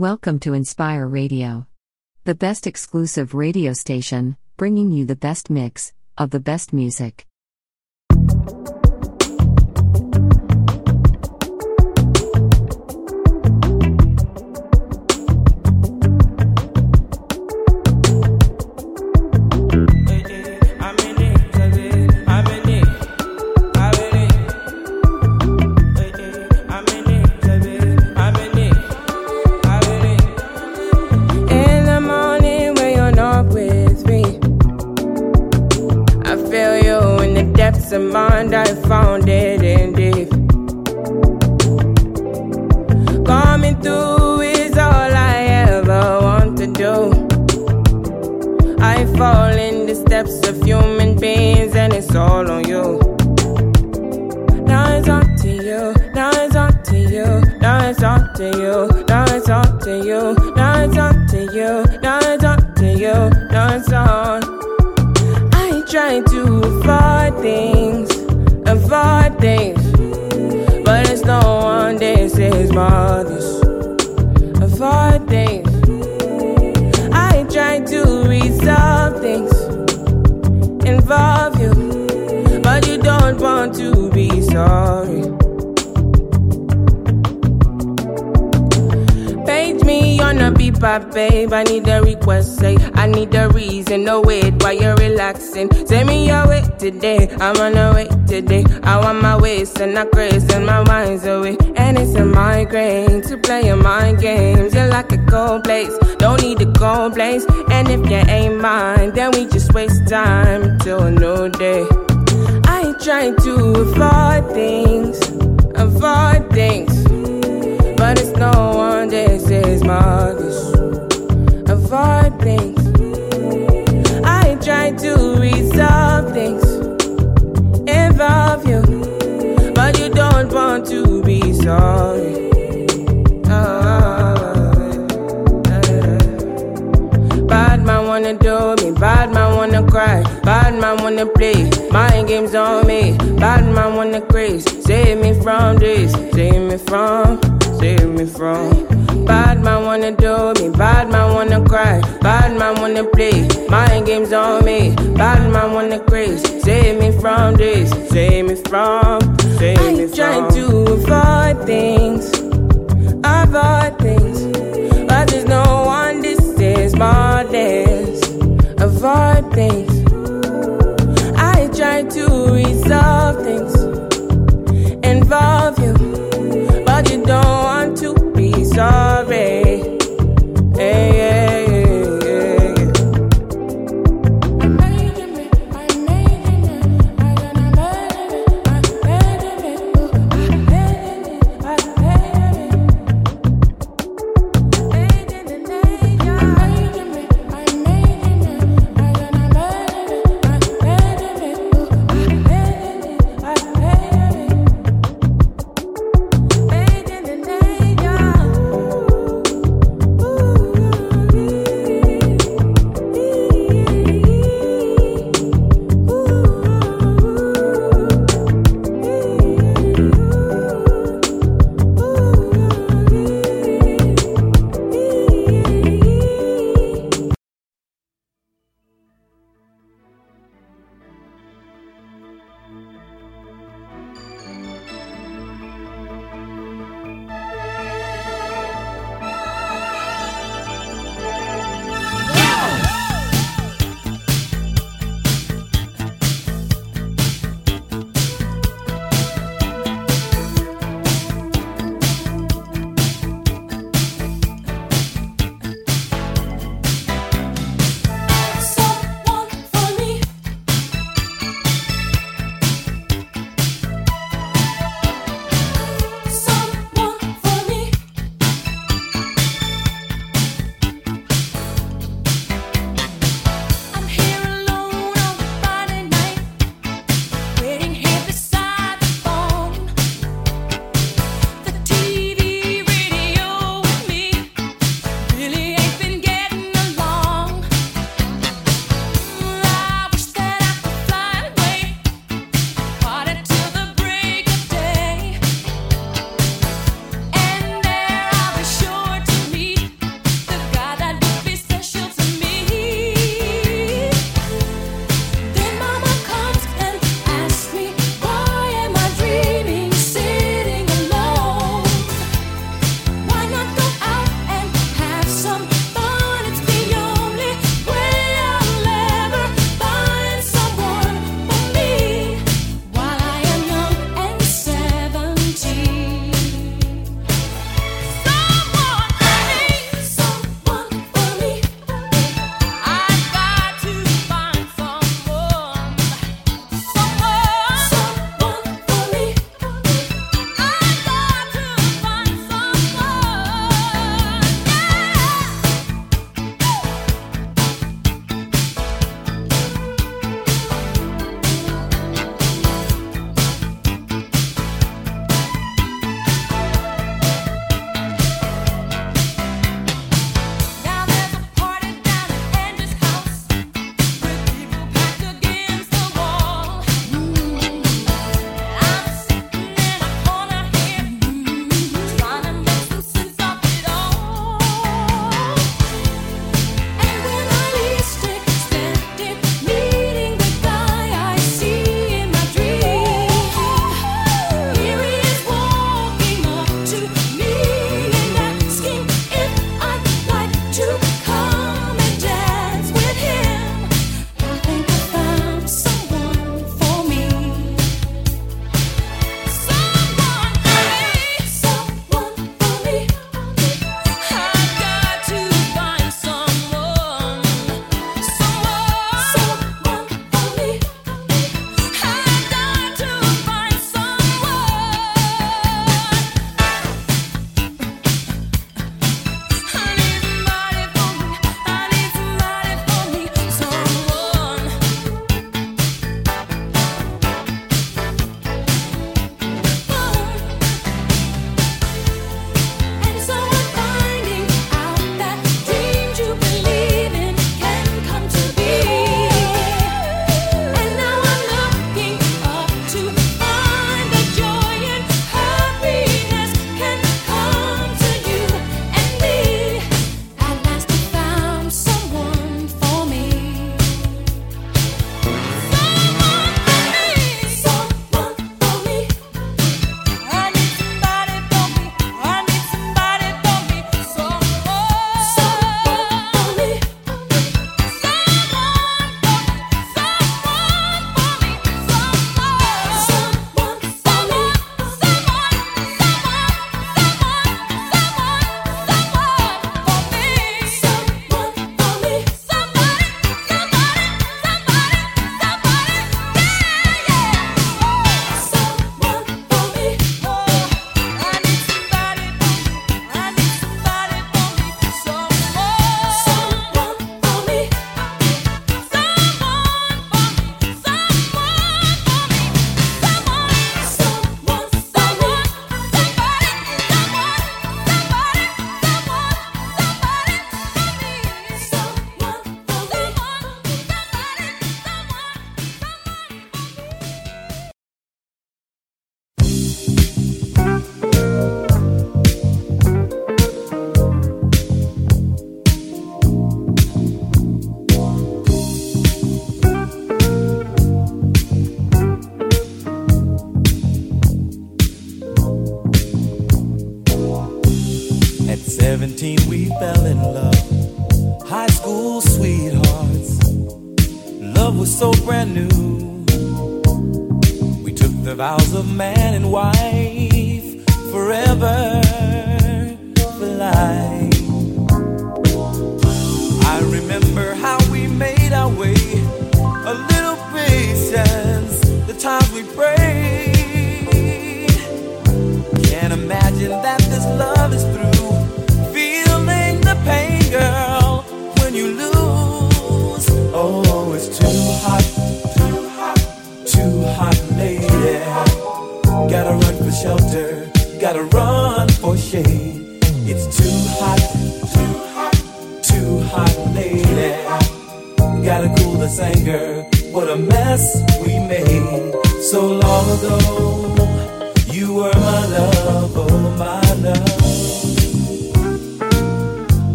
Welcome to Enspire Radio, the best exclusive radio station, bringing you the best mix of the best music. I craze and my mind's away. And it's a migraine to play your mind games. You're like a cold place, don't need a cold place. And if you ain't mine, then we just waste time till a new day. I ain't trying to fall.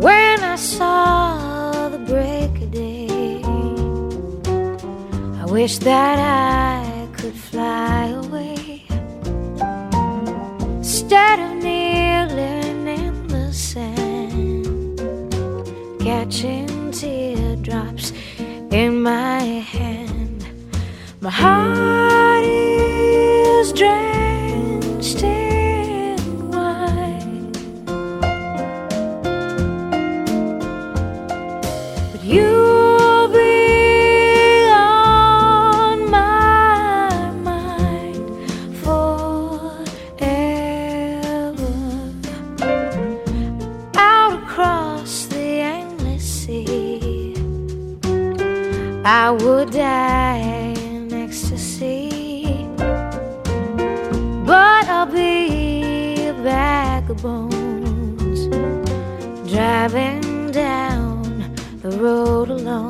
when I saw the break of day. I wish that I could fly away instead of kneeling in the sand, catching teardrops in my hand. My heart is. would die in ecstasy, but I'll be a bag of bones driving down the road alone.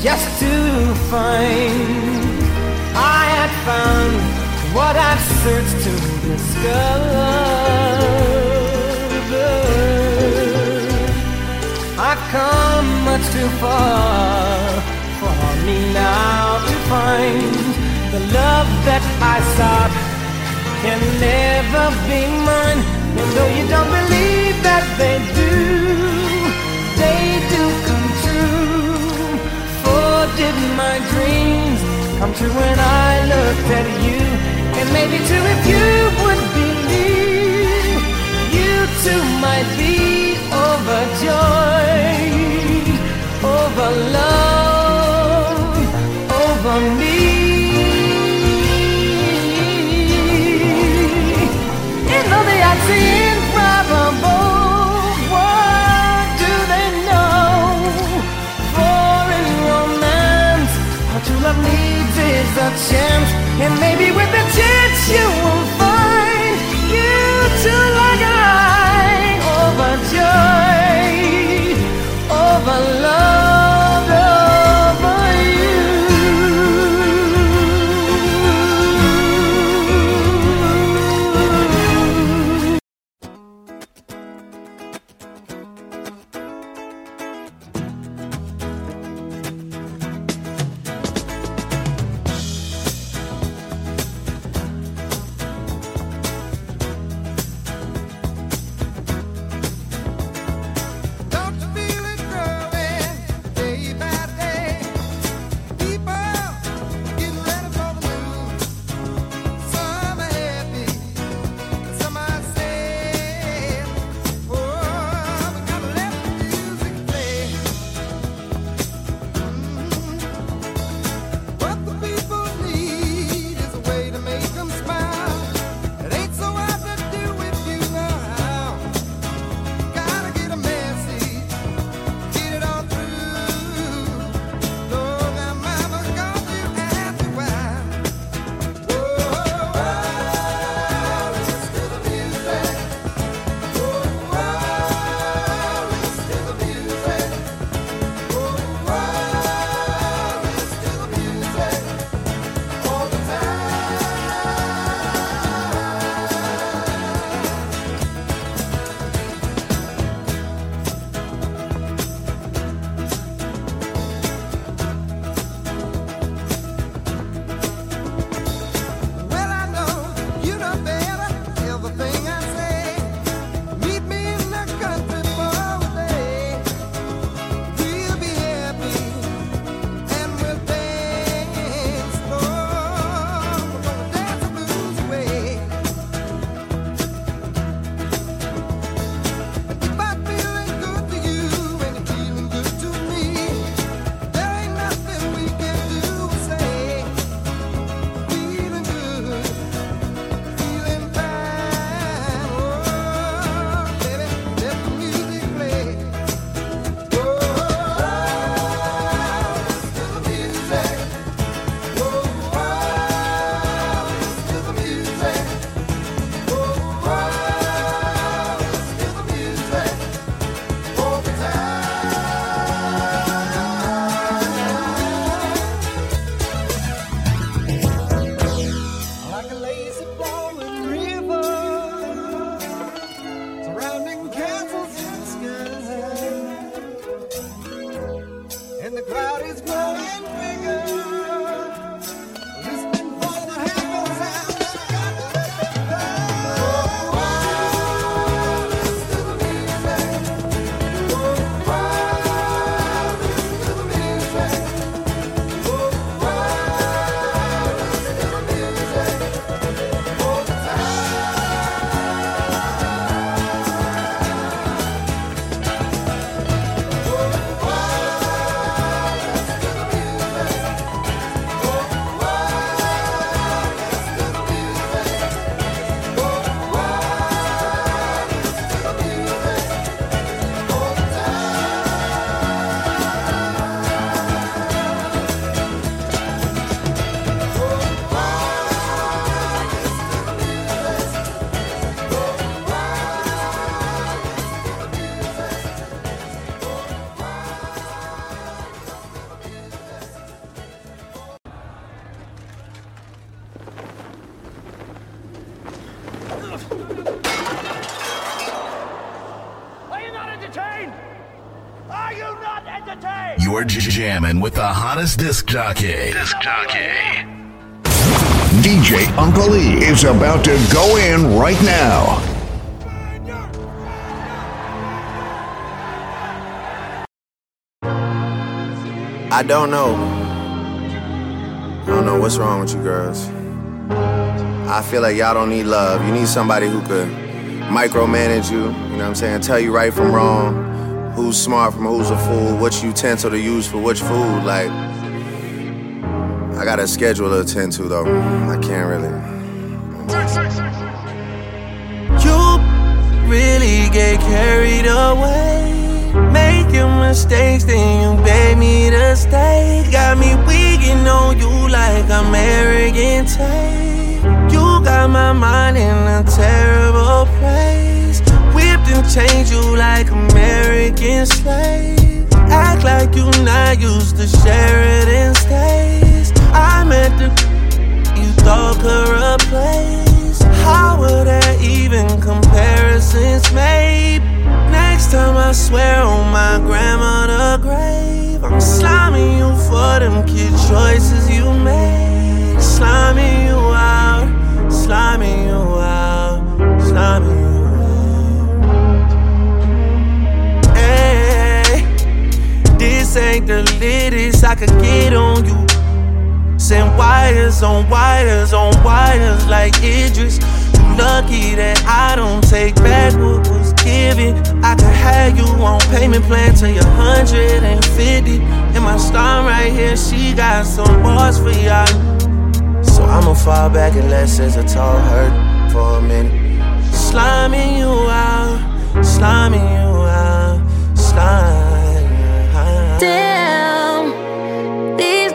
Just to find I had found what I've searched to discover. I've come much too far for me now to find the love that I sought can never be mine. And though you don't believe that they do, my dreams come true when I looked at you? And maybe too if you would believe, you too might be overjoyed over love, needs is a chance, and maybe with a chance you will jamming with the hottest disc jockey. Disc jockey. DJ Uncle E is about to go in right now. I don't know. I don't know what's wrong with you girls. I feel like y'all don't need love. You need somebody who could micromanage you, you know what I'm saying? Tell you right from wrong, who's smart from who's a fool, which utensil to use for which food. Like, I got a schedule to attend to though. I can't really. You really get carried away. Making mistakes, then you beg me to stay. Got me weaking on you like I'm arrogant. You got my mind in a terrible place. And changed you like American slaves. Act like you not used to Sheraton stays. I'm at the you thought could replace. How would there even comparisons made? Next time I swear on my grandmother grave, I'm sliming you for them kid choices you made. Sliming you out, sliming you out, sliming you this ain't the latest I could get on you. Send wires on wires on wires like Idris. You lucky that I don't take back what was given. I could have you on payment plan till you're 150. And my star right here, she got some bars for y'all. So I'ma fall back unless it's a tall hurt for a minute. Sliming you out, sliming you out, sliming. Damn, these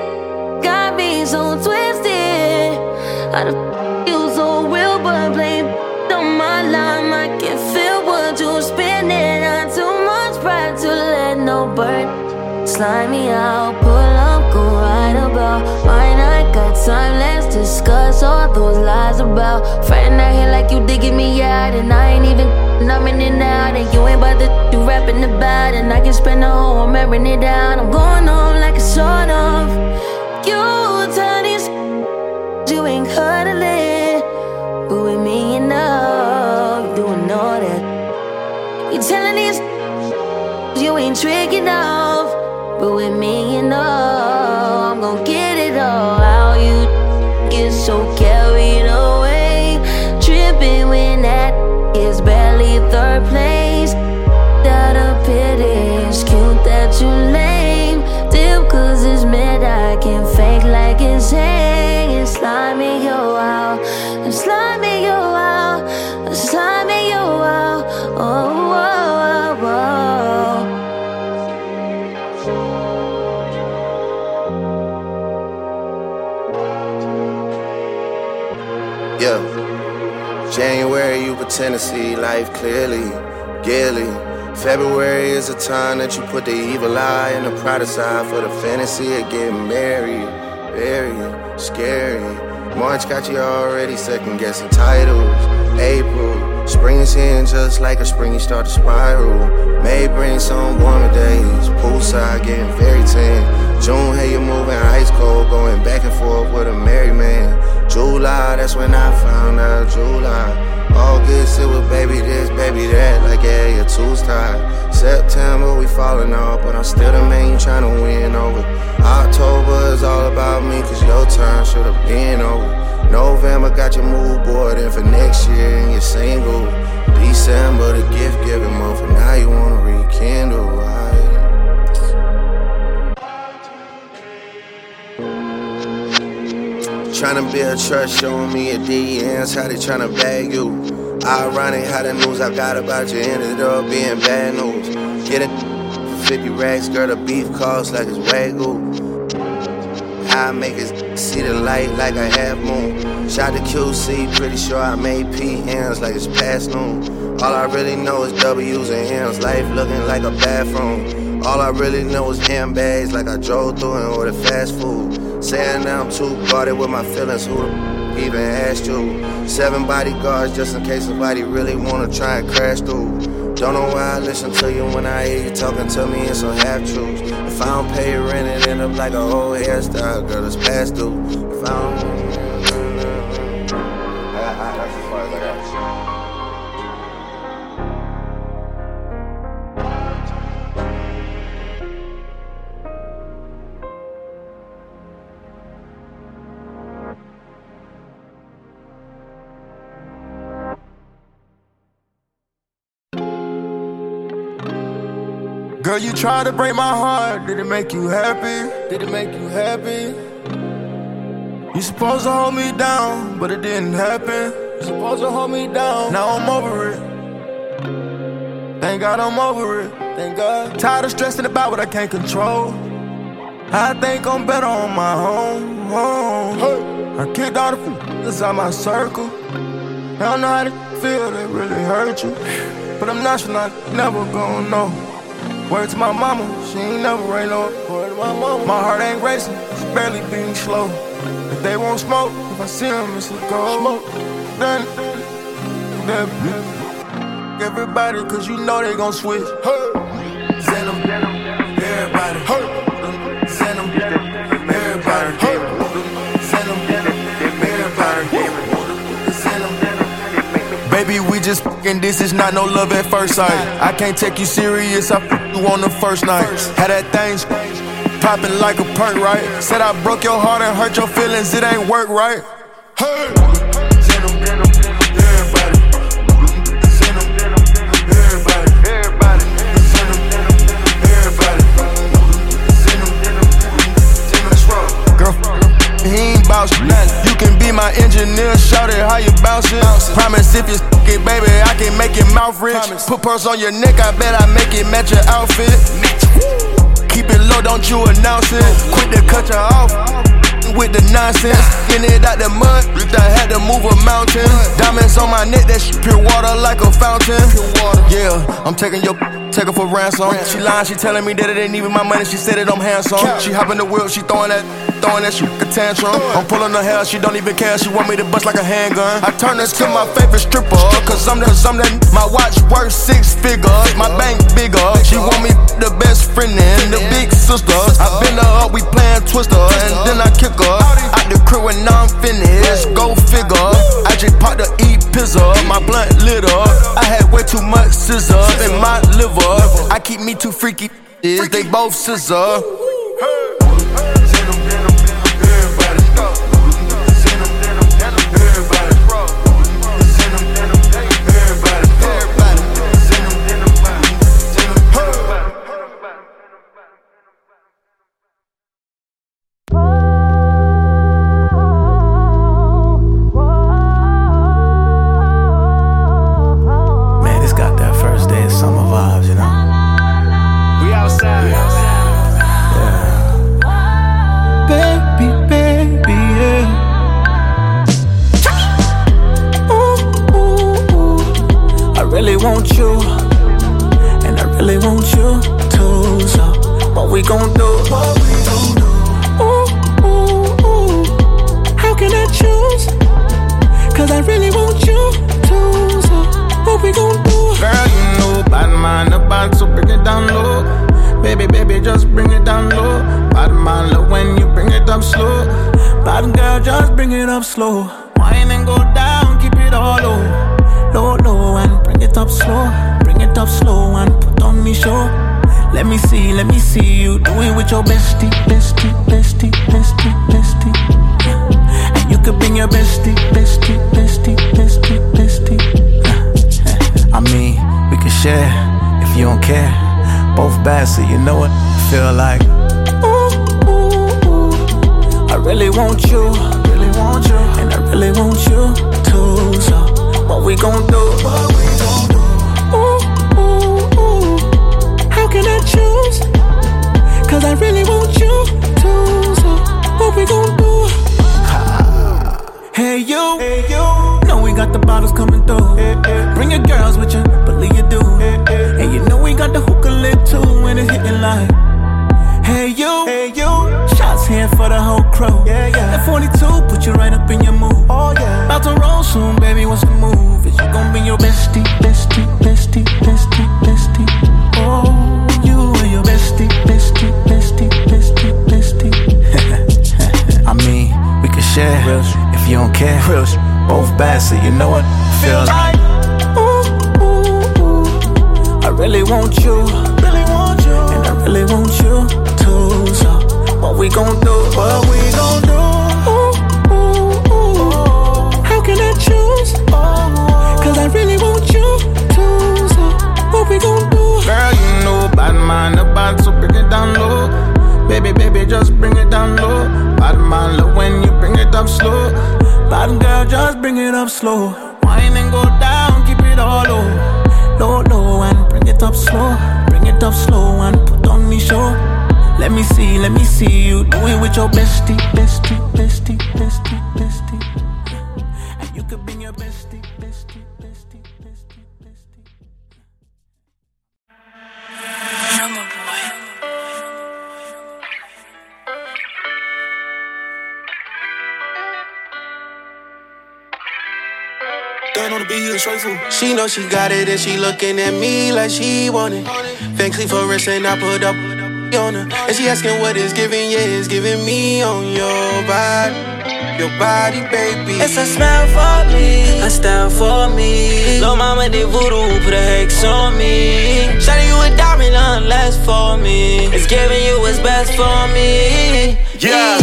got me so twisted. I feel so real, but blame on my line. I can feel what you're spinning. Not too much pride to let no burn. Slide me out, pull up, go right about. Mine, I got time, let's discuss all those lies about. Friend out here like you digging me out, and I ain't even I'm in and out, and you ain't bothered to rapping about, and I can spend the whole I'm airing it down. I'm going home like a sort of. You these you ain't cuddling, but with me you know doing all that. You telling these you ain't tricking off, but with me you know I'm gonna get it all out. You get so January, you pretend to see life clearly, gaily. February is a time that you put the evil eye and the pride aside for the fantasy of getting married. Very scary. March got you already second guessing titles. April, spring is here just like a spring, you start to spiral. May bring some warmer days. Poolside getting very tan. June, hey, you're moving ice cold, going back and forth with a married man. July, that's when I found out July. August, it was baby this, baby that, like yeah, your two's tied. September, we falling off, but I'm still the man you tryna win over. October is all about me, cause your time should've been over. November got your mood board in for next year and you're single. December, the gift giving month, and now you wanna rekindle. Tryna build trust, showing me your DMs, how they tryna bag you. Ironic how the news I got about you ended up being bad news. Get it 50 racks, girl, the beef costs like it's wagyu. I make it see the light like a half moon. Shot to QC, pretty sure I made PMs like it's past noon. All I really know is W's and M's, life looking like a bathroom. All I really know is M bags like I drove through and ordered fast food. Saying that I'm too guarded with my feelings, who the even asked you? Seven bodyguards just in case somebody really wanna try and crash through. Don't know why I listen to you when I hear you talking to me in some half truths. If I don't pay rent, it end up like a whole hairstyle, girl, it's past due. If I don't. Girl, you tried to break my heart. Did it make you happy? Did it make you happy? You supposed to hold me down, but it didn't happen. You supposed to hold me down. Now I'm over it. Thank God I'm over it. Thank God. Tired of stressing about what I can't control. I think I'm better on my own. own. I kicked all the f***ers out my circle. I don't know how to feel that really hurt you. But I'm not sure I never gonna know. Word to my mama, she ain't never rain no. Word to my mama, my heart ain't racing, it's barely beating slow. If they won't smoke, if I see them, it's a go. Smoke, then, then, everybody, cause you know they gon' switch. Hey. Send them, everybody. Hey. Just fucking this is not no love at first sight. I can't take you serious, I fuck you on the first night. Had that thing popping like a perk, right? Said I broke your heart and hurt your feelings, it ain't work, right? Hey! Girl, he ain't bout nothing. Be my engineer, shout it how you bounce it. Promise if you it, baby, I can make your mouth rich. Put pearls on your neck, I bet I make it match your outfit. Keep it low, don't you announce it. Quit to cut you off with the nonsense. Getting it out the mud, I had to move a mountain. Diamonds on my neck, that shit pure water like a fountain. Yeah, I'm taking your take her for ransom. She lying, she telling me that it ain't even my money. She said it, I'm handsome. She hopping the wheel, she throwing that, throwing that shit a tantrum. I'm pulling her hair, she don't even care. She want me to bust like a handgun. I turn this to my favorite stripper, cause I'm the, I'm the, my watch worth six figures. My bank bigger. She want me the best friend and the big sister. I been her up, we playing twister, and then I kick her out the crib when I'm finished. Go figure. I just popped the eat pizza, my blunt lit up. I had way too much scissor in my liver. I keep me too freaky. Is they both scissor. Like she want it. Van for wrist and I put up on her. And she asking what is giving, yeah, it's giving me on your body. Your body, baby. It's a smell for me, a style for me. Lil' mama did voodoo, put a hex on me. Shawty, you a diamond, nothing less for me. It's giving you what's best for me. Yeah,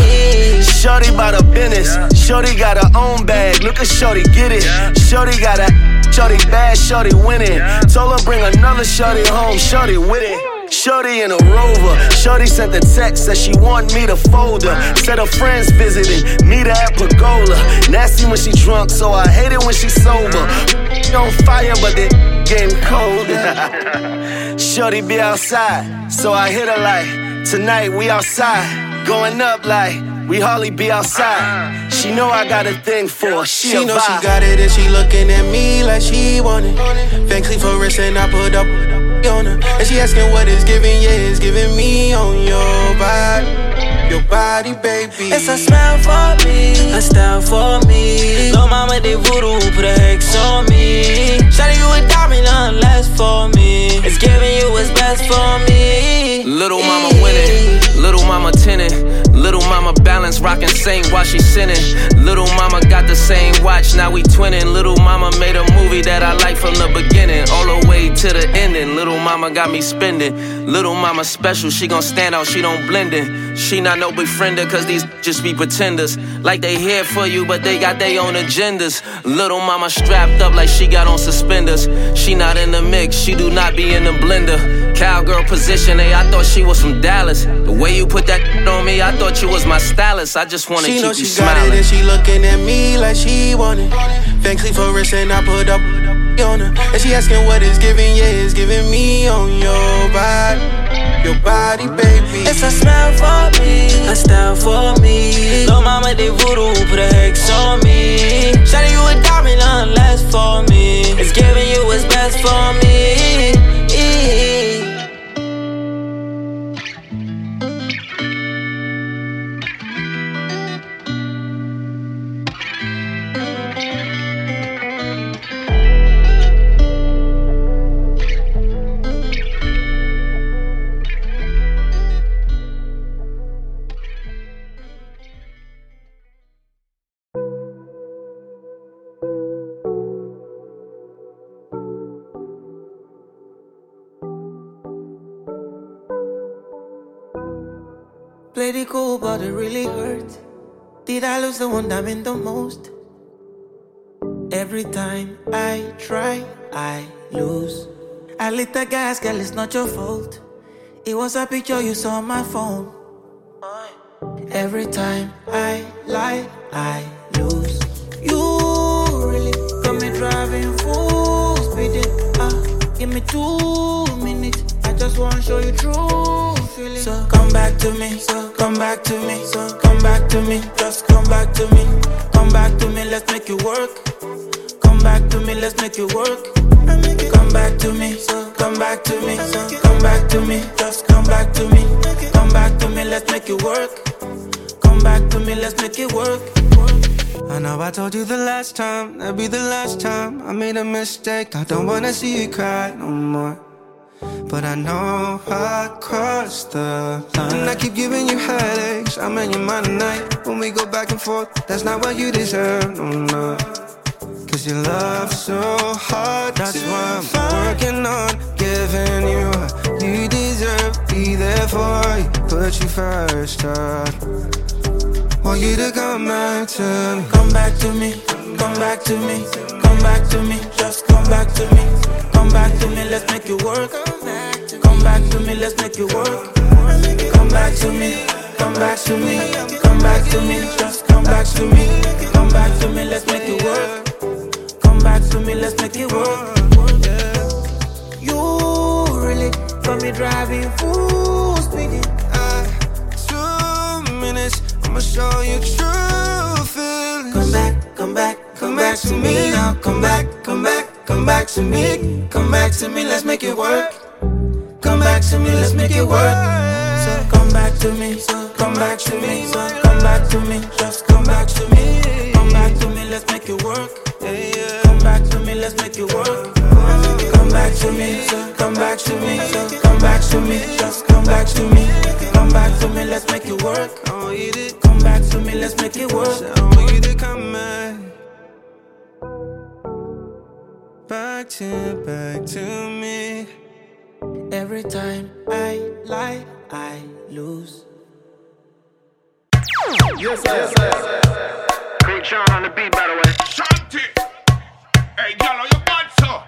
Shorty bout a business. Shorty got her own bag. Look at Shorty get it. Shorty got a Shorty bad. Shorty winning. Told her bring another Shorty home. Shorty with it. Shorty in a rover. Shorty sent the text that she want me to fold her. Said her friends visiting, meet her at Pergola. Nasty when she drunk, so I hate it when she sober. On fire, but they getting colder. Shorty be outside, so I hit her like, tonight we outside. Going up like, we hardly be outside. Uh-huh. She know I got a thing for her. She, She know she got it and she looking at me like she want it. Van Cleef for wrist and I put up on her. And she asking what is giving, yeah, it's giving me on your body. Your body, baby. It's a smell for me, a style for me. Lil' mama did voodoo, put a hex on me. Shawty, you a diamond, nothing less for me. It's giving you what's best for me. Little mama winning, little mama tinning. Little mama balance, rockin' saint while she sinning. Little mama got the same watch, now we twinning. Little mama made a movie that I like from the beginning, all the way to the ending. Little mama got me spending. Little mama special, she gon' stand out, she don't blend in. She not no befriender, cause these just be pretenders. Like they here for you, but they got their own agendas. Little mama strapped up like she got on suspenders. She not in the mix, she do not be in the blender. Cowgirl position, hey, I thought she was from Dallas. The way you put that on me, I thought you was my stylist. I just wanna She keep know you she got it and she looking at me like she want it. Cleef for wrist and I put up on her. And she asking what is giving, yeah, it's giving me on your body. Your body, baby. It's a smell for me, a style for me. Lil' mama did voodoo, put a hex on me. Shawty, you a diamond, nothing less for me. It's giving you what's best for me. Cool, but it really hurt. Did I lose the one that meant the most? Every time I try, I lose. I lit the gas, girl, it's not your fault. It was a picture you saw on my phone. Every time I lie, I lose. You really got me driving full speed. Ah, give me two minutes. I just wanna show you true. So come back to me, so come back to me, so come back to me, just come back to me, come back to me, let's make it work. Come back to me, let's make it work. Come back to me, so come back to me, so come back to me, just come back to me, come back to me, let's make it work. Come back to me, let's make it work. I know I told you the last time, that'd be the last time I made a mistake. I don't wanna see you cry no more. But I know I crossed the line. And I keep giving you headaches. I'm in your mind tonight. When we go back and forth, that's not what you deserve. No, no. Cause you love so hard, that's why I'm working on giving you what you deserve. Be there for you, put you first. I want you to come back to me. Come back to me, come back to me, come back to me, just come back to me. Come back to me, let's make it work. Come back to me, let's make it work. Come back to me, come back to me, come back to me, just come back to me. Come back to me, let's make it work. Come back to me, let's make it work. You really got me driving full speed. Uh, two minutes, I'ma show you true feelings. Come back, come back, come back to me now. Come back, come back, come back to me. Come back to me, let's make it work. Come back to me, let's make it work. So come back to me, so come back to me, so come back to me, just come back to me. Come back to me, let's make it work. Come back to me, let's make it work. Come back to me, so come back to me, so come back to me, just come back to me. Come back to me, let's make it work. Come back to me, let's make it work. I want you to come back. Back to, back to me. Every time I lie, I lose. Yes, yes, yes. Great Sean on the beat, by the way. Shanti. Hey, girl, you bad, so?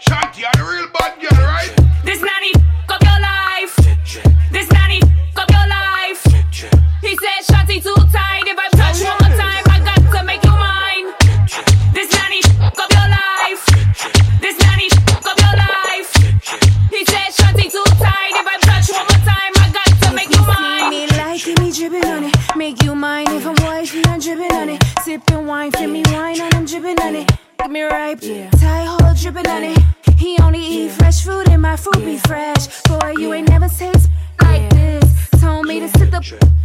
Shanti, are the real bad dripping on it. Make you mine if I'm wifey, I'm dripping on it. Sipping wine, feel me wine and I'm dripping on it. Get me ripe, yeah. Tie hole dripping on it. He only eat fresh fruit and my fruit be fresh. Boy, you ain't never taste like this. Told me to sit the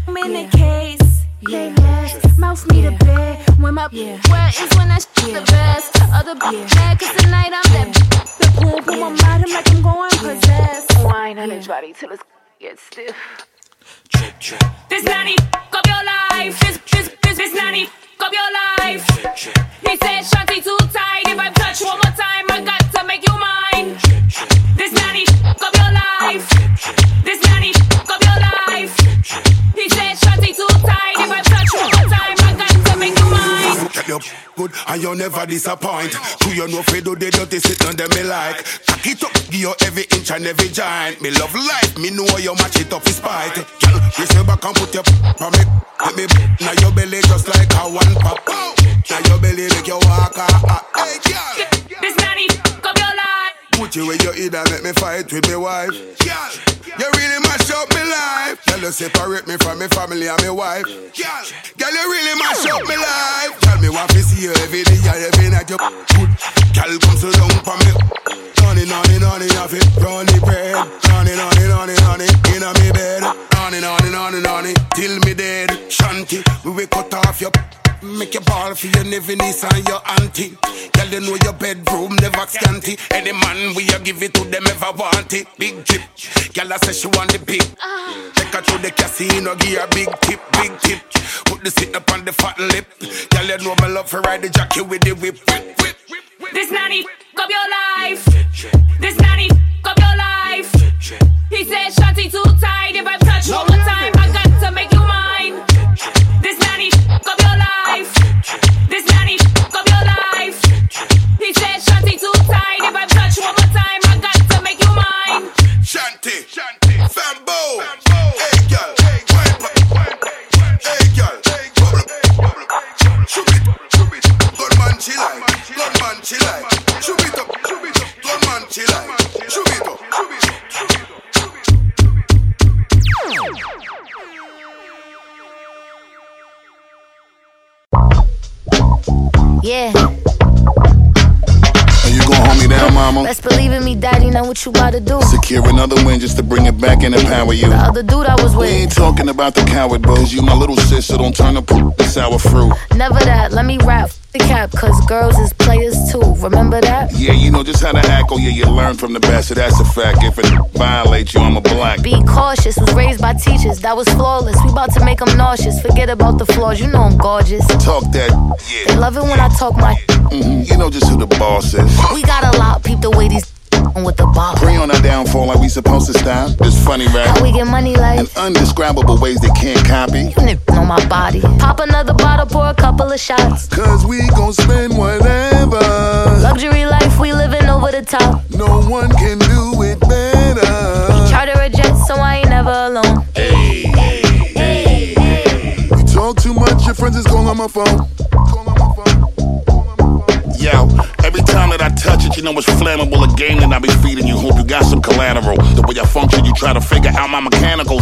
in the case. They left, mouth me to bed. When my where is when I shit the best. Other mad cause tonight I'm that the boom boom I'm like I'm going possessed. Wine on his body till it's get stiff. This nanny up your life. This, this, this, this nanny up your life. He said, Shanti too tight. If I touch one more time, I got to make you mine. This nanny up your life. This nanny up your life. He said, Shanti too tight. If I touch one more time, I got to make you mine. Get you good and you never disappoint. To you know no fedo they dirty sit on them me like. Cock it up, give you every inch and every giant. Me love life, me know you match it up with spite. Girl, raise your back and put your on me. Let me now your belly just like a one pop. Now your belly make you walk ah ah. Hey girl, This nanny f up your. Put you where you and make me fight with my wife. Girl, you really mash up me life. Girl, you separate me from my family and my wife. Girl, girl, you really mash up me life. Tell me what to see you every day and every night. You good. Girl, come so down for me. On and on and on off it. Run the bread. On and on it. In me bed. On and on it. Till me dead. Shanty, we will cut off your. Make your ball for your never niece and your auntie. Girl, you know your bedroom never scanty. Any man we you give it to them ever want it. Big tip. Girl, I say she want the big. Take her to the casino, give her big tip, big tip. Put the sit up on the fat lip. Girl, you know my love for ride the jockey with the whip. whip, whip. This nanny up your life. This nanny up your life. He said, Shanti too tight. If I touch one more time, Shanty, Shanty, Fambo. Hey, girl. Hey, girl. Shoot it, shoot it. Gunman, she like. Gunman, she like. Shoot it up, shoot it up. Gunman, she like. Shoot it up, shoot it up. Yeah, Me down, mama? best believe in me, daddy. Know what you about to do. Secure another win just to bring it back and empower you. The other dude I was with. We ain't talking about the coward bros. You my little sis, so don't turn the poop to sour fruit. never that. Let me rap. The cap, cause girls is players too. Remember that? Yeah, you know just how to act. Oh yeah, you learn from the best. So that's a fact. If it violates you, I'm a black. Be cautious, was raised by teachers, that was flawless. We about to make them nauseous. Forget about the flaws, you know I'm gorgeous. Talk that, yeah. They love it when I talk my. Mm-hmm. You know just who the boss is. We got a lot, peep the way these with the ball. Pray on our downfall like we supposed to stop. It's funny, right? How we get money like In undescribable ways they can't copy. You niggas know my body. Pop another bottle, pour a couple of shots. Cause we gon' spend whatever. Luxury life, we living over the top. No one can do it better. Charter a jet, so I ain't never alone. Hey, hey, hey, hey. You talk too much, your friends is calling on my phone. Yo, every time that I touch it, you know it's flammable. A game that I be feeding you. Hope you got some collateral. The way I function, you try to figure out my mechanicals.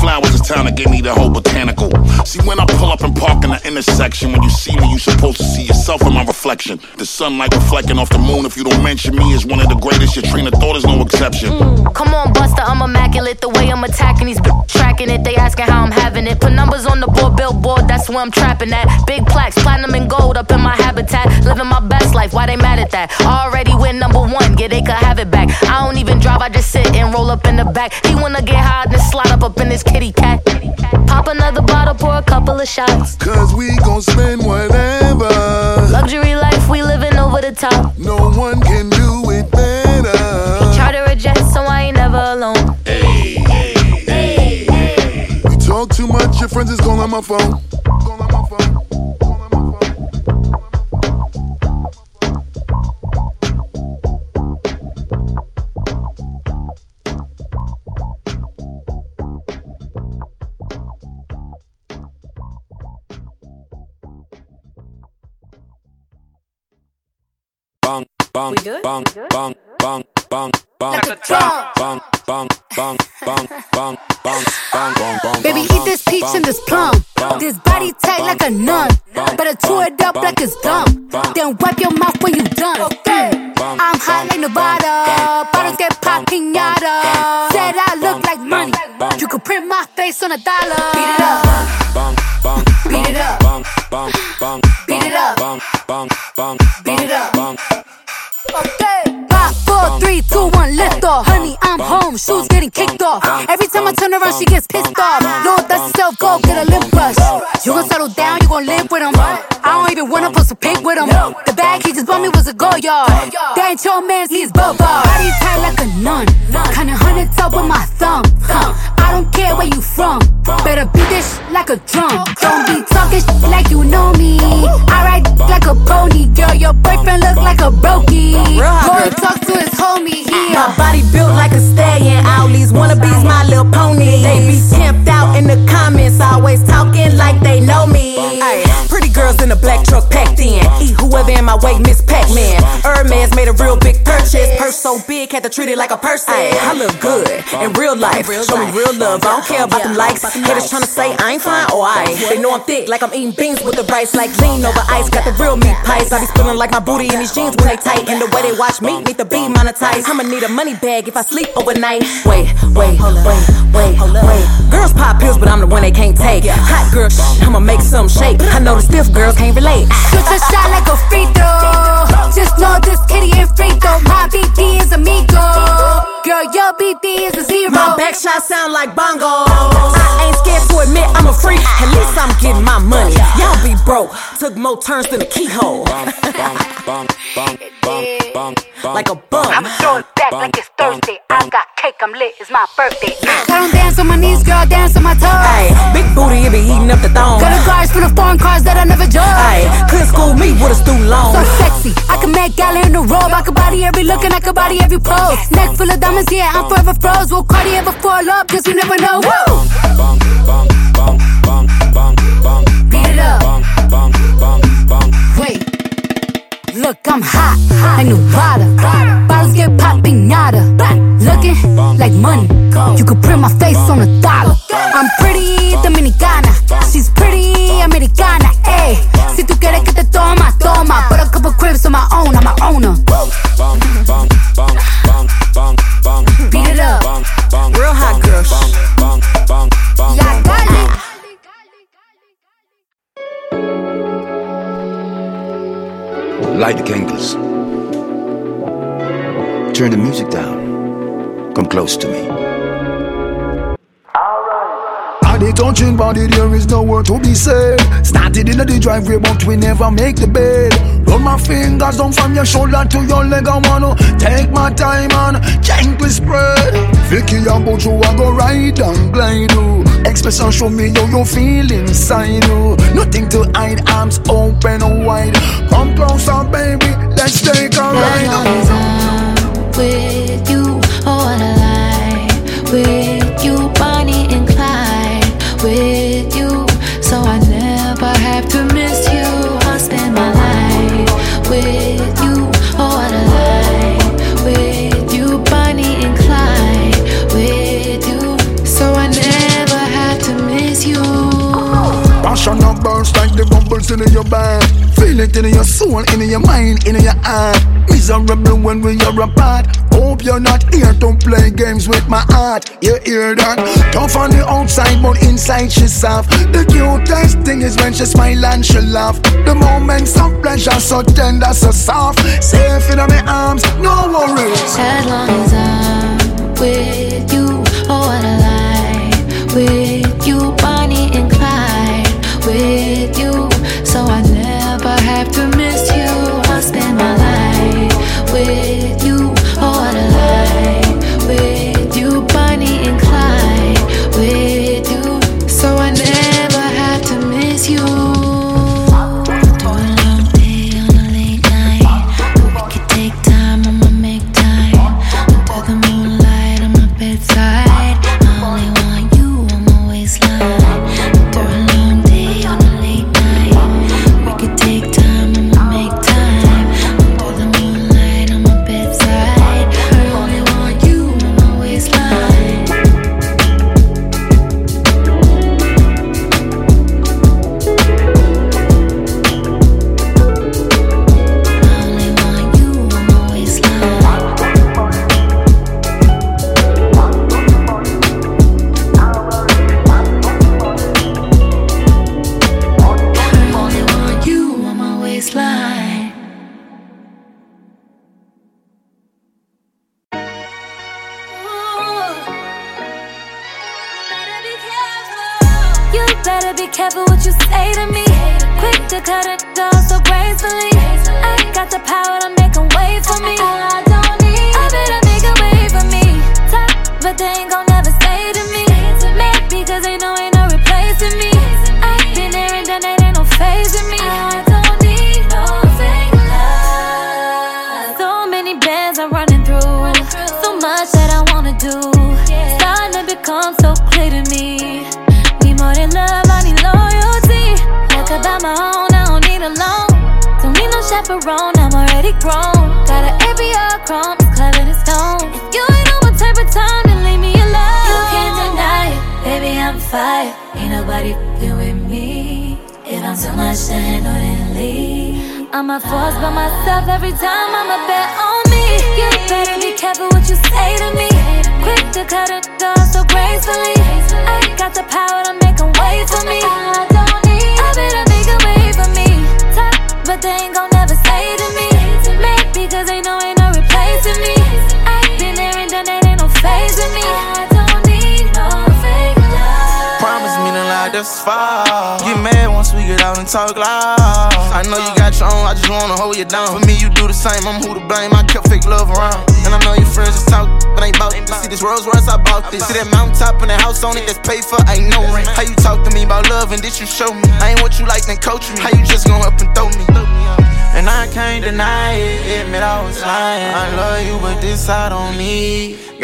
Flowers is time to give me the whole botanical. See, when I pull up and park in the intersection, when you see me, you supposed to see yourself in my reflection. The sunlight reflecting off the moon, if you don't mention me, is one of the greatest. Your train of thought is no exception. Mm, come on, Buster, I'm immaculate. The way I'm attacking these b- tracking it. They asking how I'm having it. Put numbers on the board, billboard, that's where I'm trapping at. Big plaques, platinum and gold up in my habitat. Living my best life, why they mad at that? Already win number one, yeah, they could have it back. I don't even drive, I just sit and roll up in the back. He wanna get high, then slide up up in his kitty cat. Pop another bottle, pour a couple of shots. Cause we gon' spend whatever. Luxury life, we living over the top. No one can do it better. Charter a jet, so I ain't never alone. Hey, hey, hey, hey. You talk too much, your friends is calling my phone. Calling my phone. Bang, bang, bang, bang, bang, bang, bang, Like a drum. bang, bang, bang, bang, bang, bang, bang, bang, bang, Baby, eat this peach and this plum. This body tight like a nun. Better chew it up like it's gum. Then wipe your mouth when you done. Mm. I'm hot like Nevada. Bottles get pop pinata. Said I look like money. You could print my face on a dollar. Beat it up. bang, bang, Beat it up. bang, bang, bang, Beat it up. bang, bang, bang, Beat it up. Five, four, three, two, one, lift off. Honey, I'm home. Shoes getting kicked off. Every time I turn around, she gets pissed off. Lord, that's herself, go get a lip brush. You gon' settle down, you gon' live with him. I don't even wanna post a pic with him. The bag he just bought me was a Goyard. That ain't your man's, he's boba. Body tight like a nun. Kinda hundred top with my thumb. Huh. I don't care where you from. Better beat this like a drum. Don't be talking shit like you know me. I ride like a pony, girl. Your boyfriend look like a brokey. And talk to his homie here. My body built like a stallion. All these wannabes, my little pony. They be camped out in the comments, always talking like they know me. Ay, pretty girls in a black truck packed in. Eat whoever in my way, Miss Pac-Man. Hermes made a real big purchase. Purse so big, had to treat it like a person. I look good in real life. Show me real love. I don't care about them likes. Haters tryna say I ain't fine or I. They know I'm thick, like I'm eating beans with the rice, like lean over ice. Got the real meat pies. I be spilling like my booty in these jeans when they tight. And the way they watch me need to be monetized. I'ma need a money bag if I sleep overnight. Wait, wait, wait, wait, wait. Girls pop pills, but I'm the one they can't take. Hot girl, shh, I'ma make some shake. I know the stiff girls can't relate. Shoot your shot like a free throw. Just know this kitty ain't free throw. My BP is amigo. Girl, your BP is a zero. My back shot sound like bongos. I ain't scared to admit I'm a freak. At least I'm getting my money. Y'all be broke. Took more turns than a keyhole. Like a bum. I'm throwing back like it's Thursday. I got cake, I'm lit, it's my birthday. I don't dance on my knees, girl, dance on my toes. Ay, big booty, it be eating up the thong. Got a guards for the foreign cars that I never drove. Ay, couldn't school me with a stool long. So sexy, I can make gala in the robe. I can body every look and I can body every pose. Neck full of diamonds, yeah, I'm forever froze. Will Cardi ever fall up? Cause you never know. Woo! Beat it up. Wait. Look, I'm hot, like Nevada. Bottles get pop pinata. Looking like money. You could print my face on a dollar. I'm pretty dominicana. She's pretty americana. Ey, si tú quieres que te toma, toma. Put a couple cribs on my own, I'm a owner. Beat it up. Real hot girl. La Light the candles. Turn the music down. Come close to me. Body touching body, there is no word to be said. Started in the driveway, but we never make the bed. Run my fingers down from your shoulder to your leg. I wanna take my time and gently spread. Vicky and Bojo, I go ride and glide. Ooh. Express and show me how you feel inside. Nothing to hide, arms open wide. Come closer, baby, let's take a ride. I'm with you, oh, what a. With burns like the bubbles in your body. Feel it in your soul, in your mind, in your heart. Miserable when we are apart. Hope you're not here to play games with my heart. You hear that? Tough on the outside, but inside she's soft. The cutest thing is when she smile and she laugh. The moments of pleasure so tender, so soft. Safe in my arms, no worries. As long as I'm with you, oh what a life. With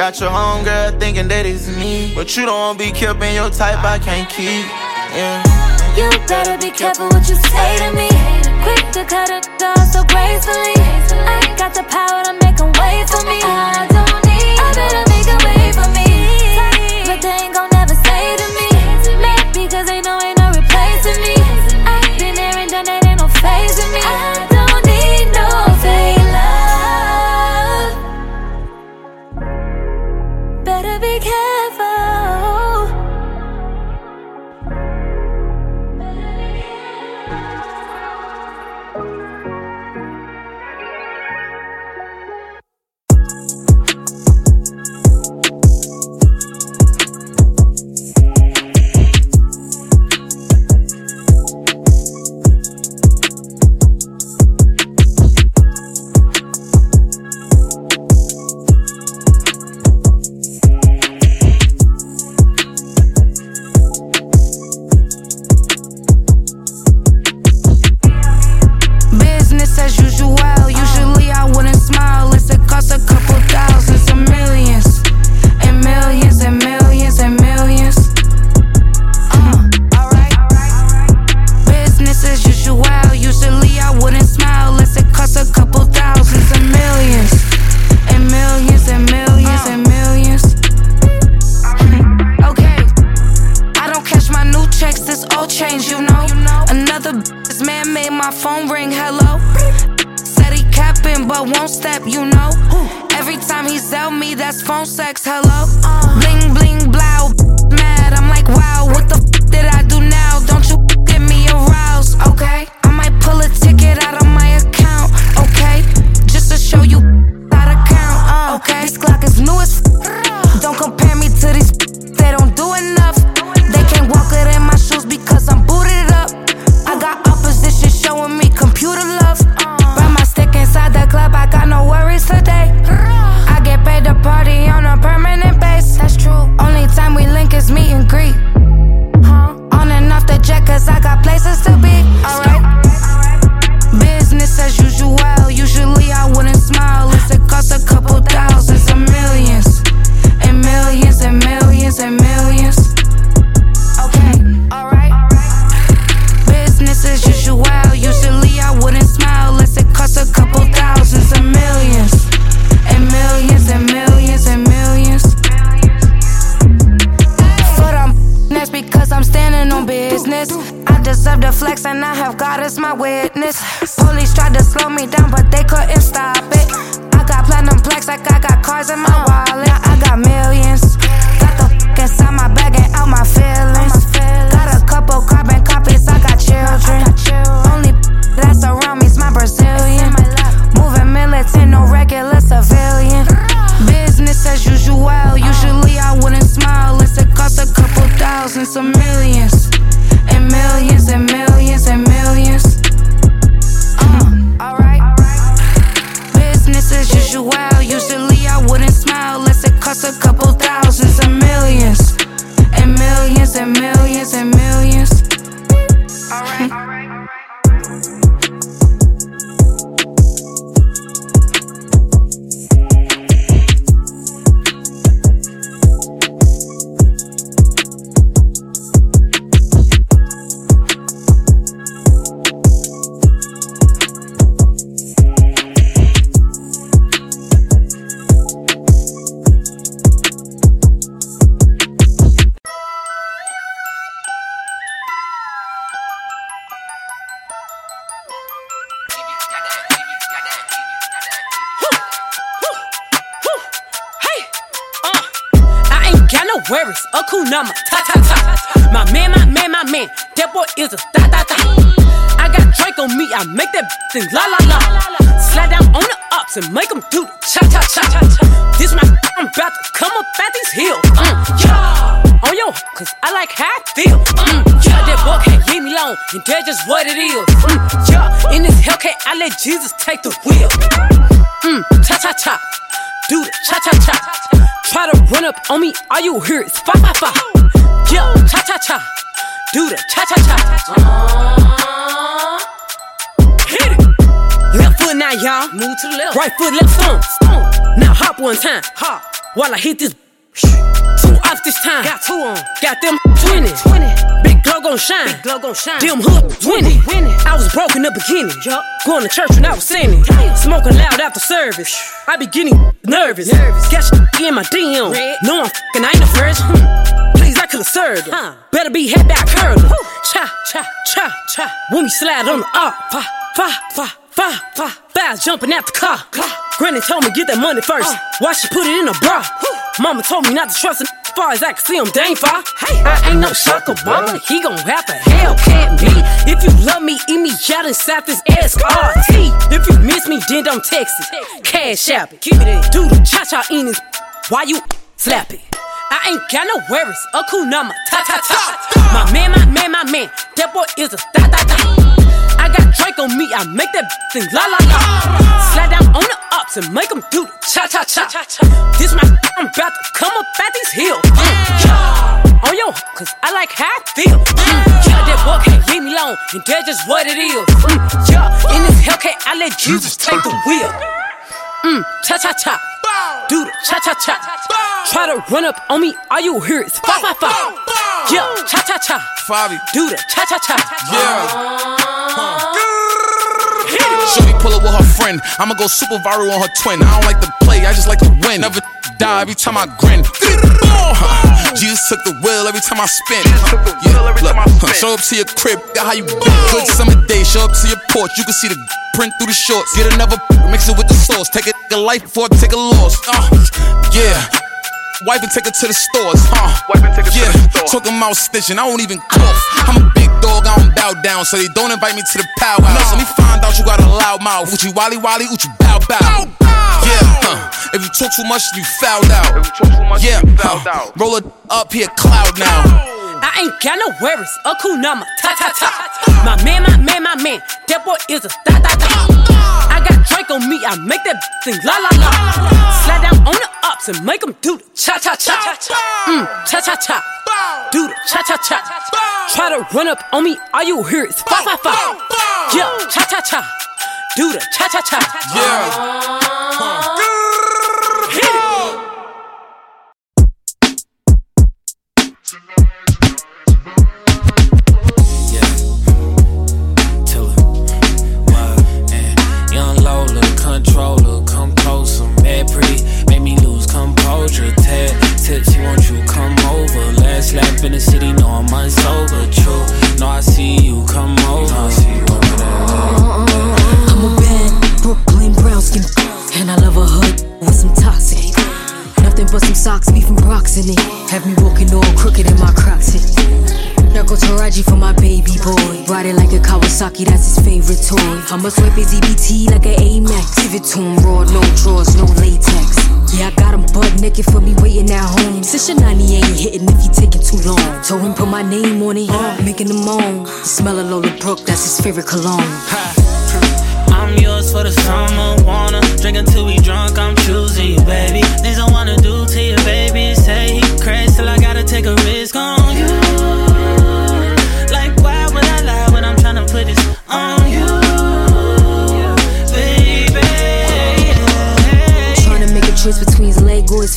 Got your homegirl thinking that it's me. But you don't be kept in your type, I can't keep. Yeah. You better be careful what you say to me. Quick to cut a girl so gracefully. I got the power to make them wait for me. On me, all you hear is fa fa fa. Yeah, cha cha cha. Do the cha cha cha. Uh-huh. Hit it. Left foot now, y'all. Move to the left. Right foot, left stomp. Now hop one time. Hop. While I hit this. Two off this time. Got two on. Got them 20. 20. Big glow gon' shine. Big glow gon' shine. Them hood winning. winning. I was broke in the beginning. Yup. Going to church when I was sinning. Smoking loud after service. I be getting nervous. nervous. Got shit in my DM. Red. No, I'm fucking, I ain't a virgin. Hmm. Please, I could've served her. Better be head back curling. Cha, cha, cha, cha. When we slide on the up. Fa, fa, fa, fa, fa. Fast jumping out the car. Granny told me get that money first. Why she put it in a bra? Mama told me not to trust him. Far as I can see him, they ain't far. Hey, I ain't no sucker, mama. He gon' have to Hellcat me. If you love me, eat me out inside this SRT. If you miss me, then don't text it. Cash app. Keep it in. Do the cha cha in his. Why you slap it? I ain't got no worries. A cool number. Ta ta ta. My man, my man, my man. That boy is a da da da. I got Drake on me, I make that thing la la la. Slide down on the ups and make them do the cha cha cha. This my I'm about to come up at these hills. Mm, yeah. On your, cause I like how I feel. Mm, yeah, that boy can't leave me alone, and that's just what it is. Mm, yeah, in this Hellcat, I let Jesus take the wheel. Mm, cha cha cha. Do the cha cha cha. Try to run up on me, all you hear is fa fa fa. Yeah, cha cha cha. Fabi. Do the cha cha cha. Yeah. Shorty pull up with her friend. I'ma go super viral on her twin. I don't like to play, I just like to win. Never die every time I grin. Uh, Jesus took the wheel every time I spin. Yeah, look, show up to your crib, got how you good summer day. Show up to your porch, you can see the print through the shorts. Get another, mix it with the sauce. Take a, a life before I take a loss. Uh, yeah. Wipe and take her to the stores, huh? Wipe and take her yeah, to the store. talking about stitching, I don't even cough. I'm a big dog, I don't bow down, so they don't invite me to the powwow. No. Let me find out you got a loud mouth. Uchi wally wally, uchi bow bow. bow, bow. Yeah, huh? If you talk too much, you fouled out. If you talk too much, yeah, you fouled huh? out. Roll it up here, cloud now. I ain't got no worries, a cool number, ta ta ta. My man, my man, my man, that boy is a da da da. I got Drake on me, I make that thing la la la. Slide down on the ups and make them do the cha cha cha. Mmm, cha cha cha. Do the cha cha cha. Try to run up on me, all you hear is fa fa fa. Yeah, cha cha cha. Do the cha cha cha. Yeah. Hit composure. Tad tips, he want you come over. Last lap in the city, no I'm unsober. True, no I see you come over. No, I see you over there. Uh-uh. I'm a bad Brooklyn brown skin, and I love a hood with some toxic. Nothing but some socks, beef and rocks in it. Have me walking all crooked in my crocs. Now go Taraji for my baby boy. Ride it like a Kawasaki, that's his favorite toy. I'ma swipe his EBT like an Amex. Give it to him raw, no drawers, no latex. Yeah, I got him butt naked for me waiting at home. Since Shanani ain't hitting if he taking too long. Told him put my name on it, making him moan. The smell of Lola Brooke, that's his favorite cologne. I'm yours for the summer, wanna drink until we drunk. I'm choosing you, baby. Things I wanna do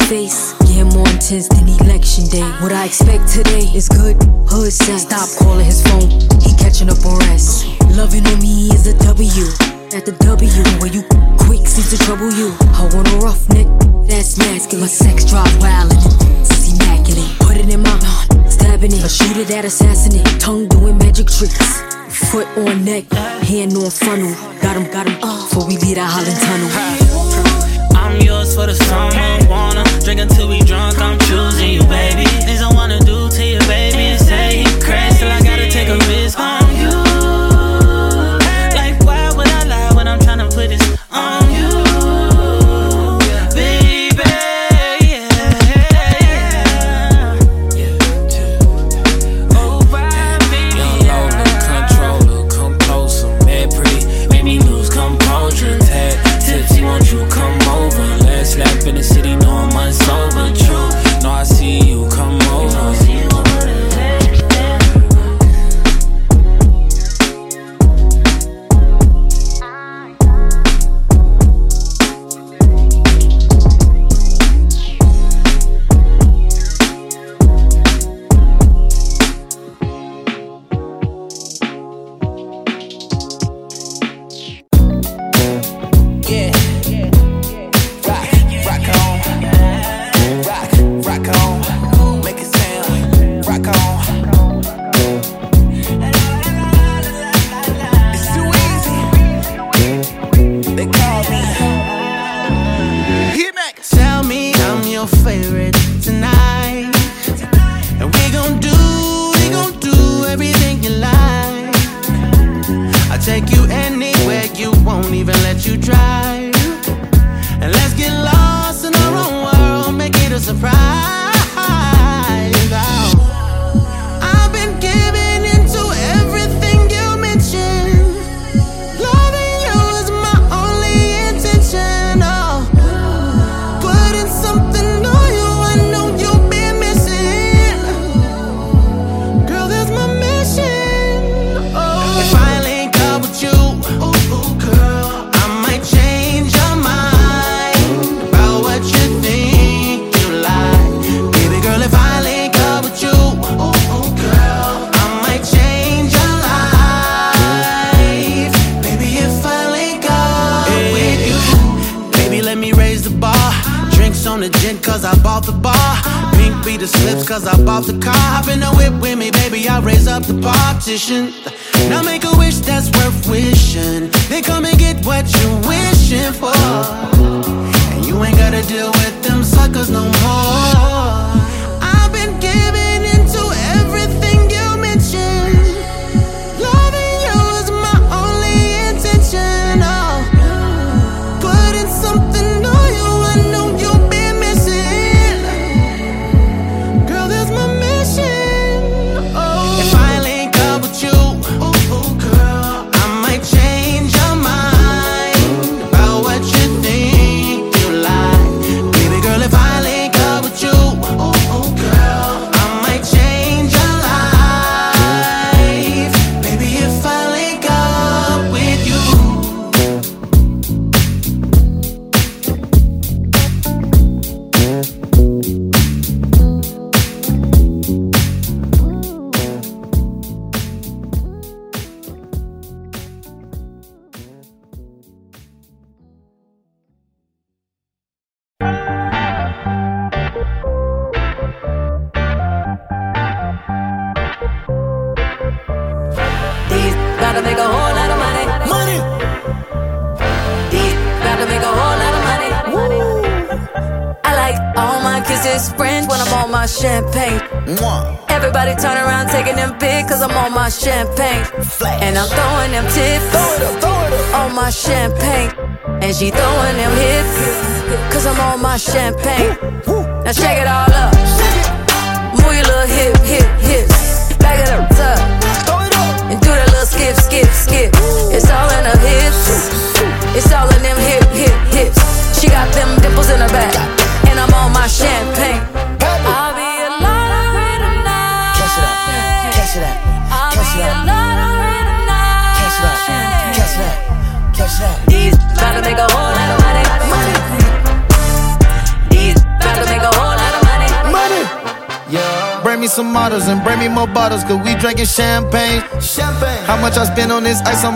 face. Yeah, more intense than election day. What I expect today is good hood sex. Stop calling his phone, he catching up on rest. Loving on me is a W. At the W, where you quick seems to trouble you. I want a rough neck, that's masculine. Sex drive wild and it's immaculate. Put it in my stabbing it. A shooter that assassinate. Tongue doing magic tricks. Foot on neck, hand on funnel. Got him, got him, before we leave the Holland Tunnel. I'm for the summer, wanna drink until we drunk. I'm choosing you, baby. Things I wanna do to you, baby.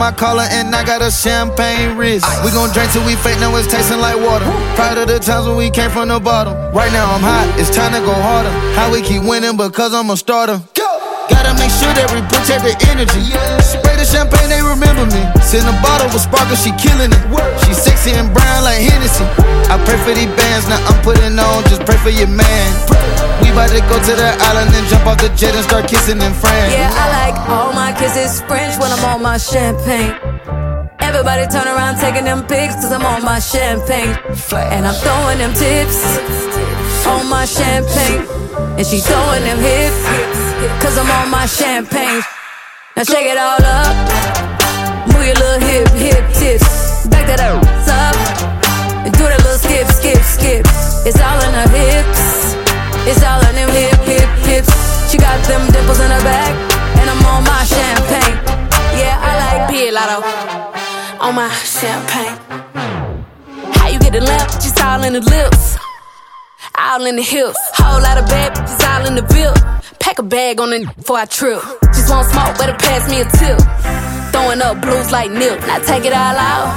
My collar, and I got a champagne wrist. We gon' drink till we fake, now it's tasting like water. Proud of the times when we came from the bottom. Right now I'm hot, it's time to go harder. How we keep winning, because I'm a starter. Gotta make sure that we protect the energy. She spray the champagne, they remember me. Send a bottle with sparkle, she killing it. She sexy and brown like Hennessy. I pray for these bands, now I'm putting on, just pray for your man. We about to go to the island and jump off the jet and start kissing in France. Yeah, I like all my kisses French when I'm on my champagne. Everybody turn around taking them pics cause I'm on my champagne. And I'm throwing them tips on my champagne. And she throwing them hips cause I'm on my champagne. Now shake it all up. Move your little hip, hip tips. Back that up. Do that little skip, skip, skip. It's all in her hips. It's all in them hip, hip, hips. She got them dimples in her back. And I'm on my champagne. Yeah, I like Pilato. On my champagne. How you get the lamp? Just all in the lips. All in the hips. Whole lot of bad bitches all in the bill. Pack a bag on the before I trip. Just want smoke, better pass me a tip. Throwing up blues like Nip. Now take it all out.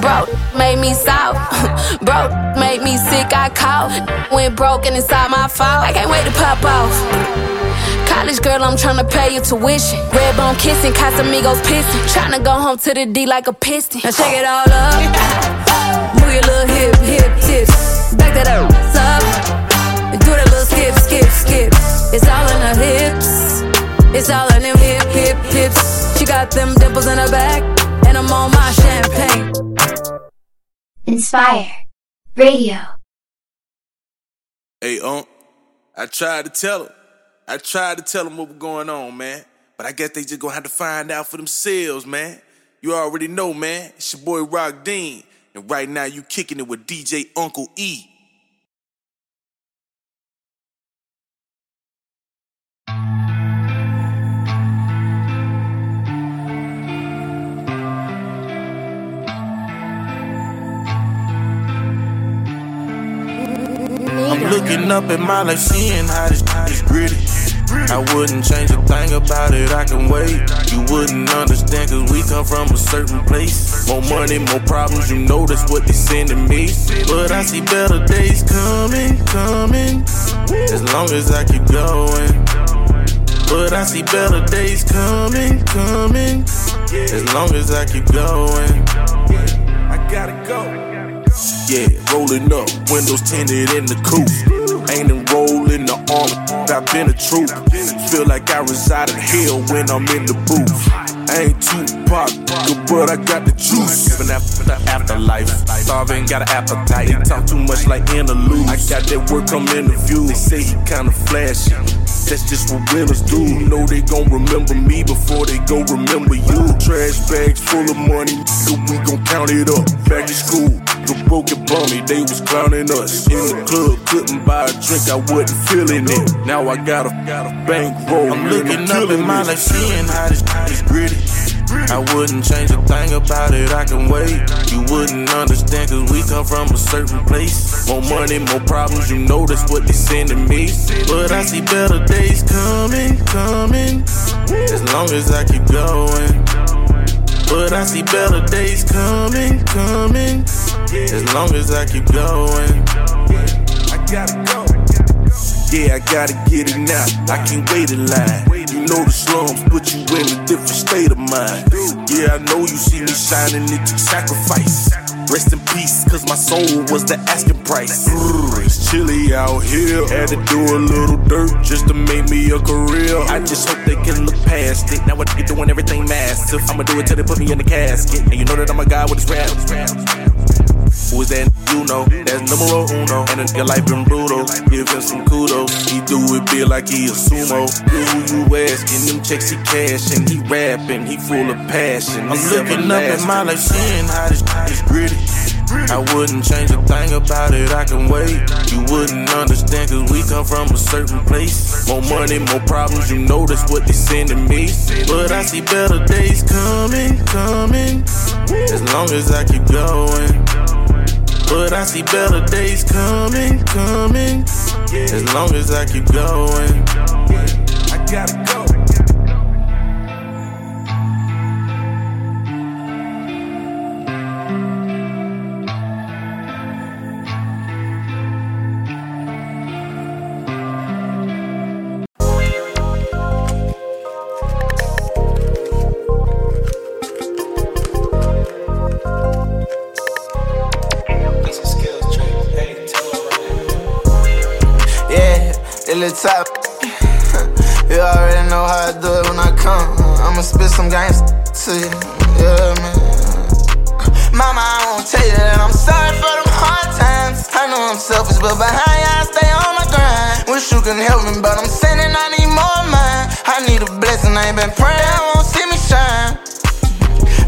Bro, made me south. Bro, made me sick. I caught. Went broken inside my fault. I can't wait to pop off. College girl, I'm tryna pay your tuition. Red bone kissing, Casamigos pissing. Tryna go home to the D like a piston. Now shake it all up. Move your little hip, hip tips. Back that ass up. Do that little skip, skip, skip. It's all in her hips. It's all in them hip, hip, hips. She got them dimples in her back. Enspire Radio. Hey, um, I tried to tell them. I tried to tell them what was going on, man. But I guess they just gonna have to find out for themselves, man. You already know, man. It's your boy Rock Dean. And right now you kicking it with DJ Uncle E. looking up at my life, seeing how this is gritty. I wouldn't change a thing about it, I can wait. You wouldn't understand, cause we come from a certain place. More money, more problems, you know that's what they sending me. But I see better days coming. coming. As long as I keep going. But I see better days coming, coming. As long as I keep going. I gotta go. Yeah, rolling up, windows tinted in the coupe. Ain't enrolling the army, I've been a troop. Feel like I reside in hell when I'm in the booth. I ain't Tupac, but I got the juice. Living after the afterlife. Starving, got an appetite. They talk too much like interlude. I got that work, I'm in the view. They say he kinda flashy. That's just what winners do. You know they gon' remember me before they go remember you. Trash bags full of money, so we gon' count it up. Back to school, the broken bummy, they was clowning us. In the club, couldn't buy a drink, I wasn't feeling it. Now I got a, got a bankroll. I'm looking up in my life, seeing how this is gritty. I wouldn't change a thing about it, I can wait. You wouldn't understand, cause we come from a certain place. More money, more problems, you know that's what they sending me. But I see better days coming, coming. As long as I keep going. But I see better days coming, coming. As long as I keep going. I gotta go. Yeah, I gotta get it now. I can't wait in line. Know the slums put you in a different state of mind. Yeah, I know you see me shining, it took sacrifice. Rest in peace, cause my soul was the asking price. Mm. It's chilly out here. Had to do a little dirt just to make me a career. I just hope they can look past it. Now I get doing everything massive. I'ma do it till they put me in the casket. And you know that I'm a guy with his rap. Who is that? You know, that's numero uno. And a nigga life been brutal. Give him some kudos. He do it big like he a sumo. Who you asking? Them checks he cashing. He rapping. He full of passion. I'm looking up at my life, seeing how this is gritty. I wouldn't change a thing about it, I can wait. You wouldn't understand, cause we come from a certain place. More money, more problems, you know that's what they sending me. But I see better days coming, coming. As long as I keep going. But I see better days coming, coming. As long as I keep going. I gotta go. Spit some games to you. Yeah, man. Mama, I won't tell you that I'm sorry for them hard times. I know I'm selfish, but behind you, I stay on my grind. Wish you can help me, but I'm sending, I need more of mine. I need a blessing, I ain't been praying, I won't see me shine.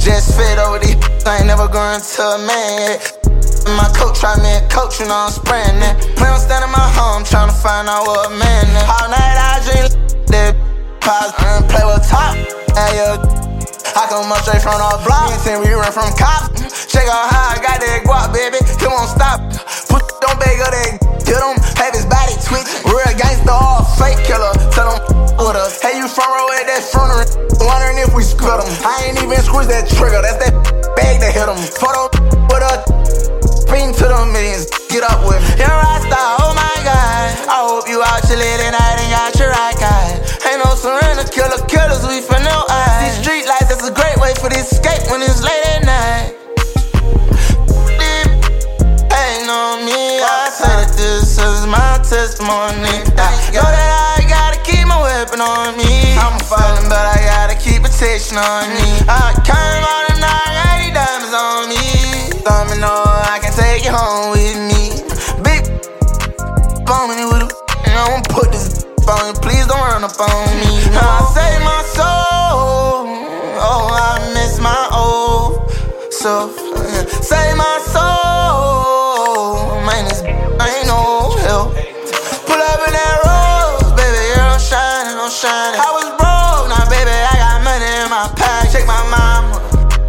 Just fed over these, I ain't never going to a man yet. My coach try me a coach, you know I'm spraying that. Play on stand in my home, trying to find out what man is. All night I dream that pause play with top. Hey, yo. I come up straight from the block. And we run from cops. Check out how I got that guap, baby. Come on, stop. Put don't beg of that. Get him, have his body twitch. Real gangster, all fake killer. Tell him with us. Hey, you front row at that front Wondering if we split him. I ain't even squeeze that trigger. That's that bag that hit him. Photo with us. Spin to the millions, get up with me. You're a star, oh my god. I hope you out your late night and got your right guy. Ain't no surrender, killer killers, we for no eyes. These street lights, that's a great way for this escape when it's late at night. Ain't on me, I that this is my testimony. I know that I gotta keep my weapon on me. I'm falling, but I gotta keep protection on me. I came out and I got diamonds on me. Let me I can take you home with me. Big on me with a, and I won't put this Please don't run up on me. I save my soul. Oh, I miss my old self. Save my soul. Man, this ain't no help. Pull up in that rose, baby. Yeah, I'm shining, I'm shining. I was broke, now baby, I got money in my pack. Check my mama.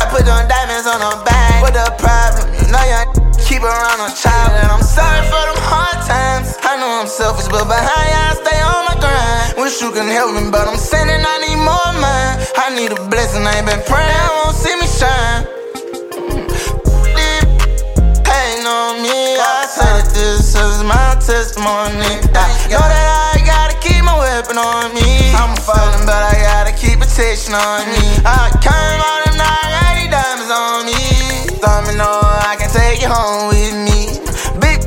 I put them diamonds on her back. What the problem? You know keep around a child. And I'm sorry for them hard times. I know I'm selfish, but behind I stay on. Wish you can help me, but I'm sending, I need more of mine. I need a blessing, I ain't been praying, I won't see me shine. Pain on me, I said this is my testimony. I know that I gotta keep my weapon on me. I'm falling, but I gotta keep protection on me. I came out and I got these diamonds on me. Let me know I can take you home with me. Big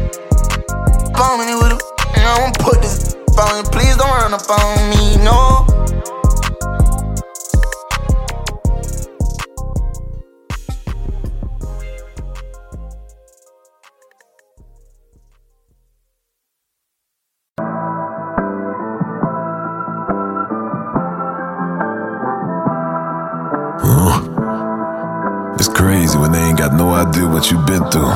phone me with a. I won't put this phone. Please don't run up on me, no. It's crazy when they ain't got no idea what you've been through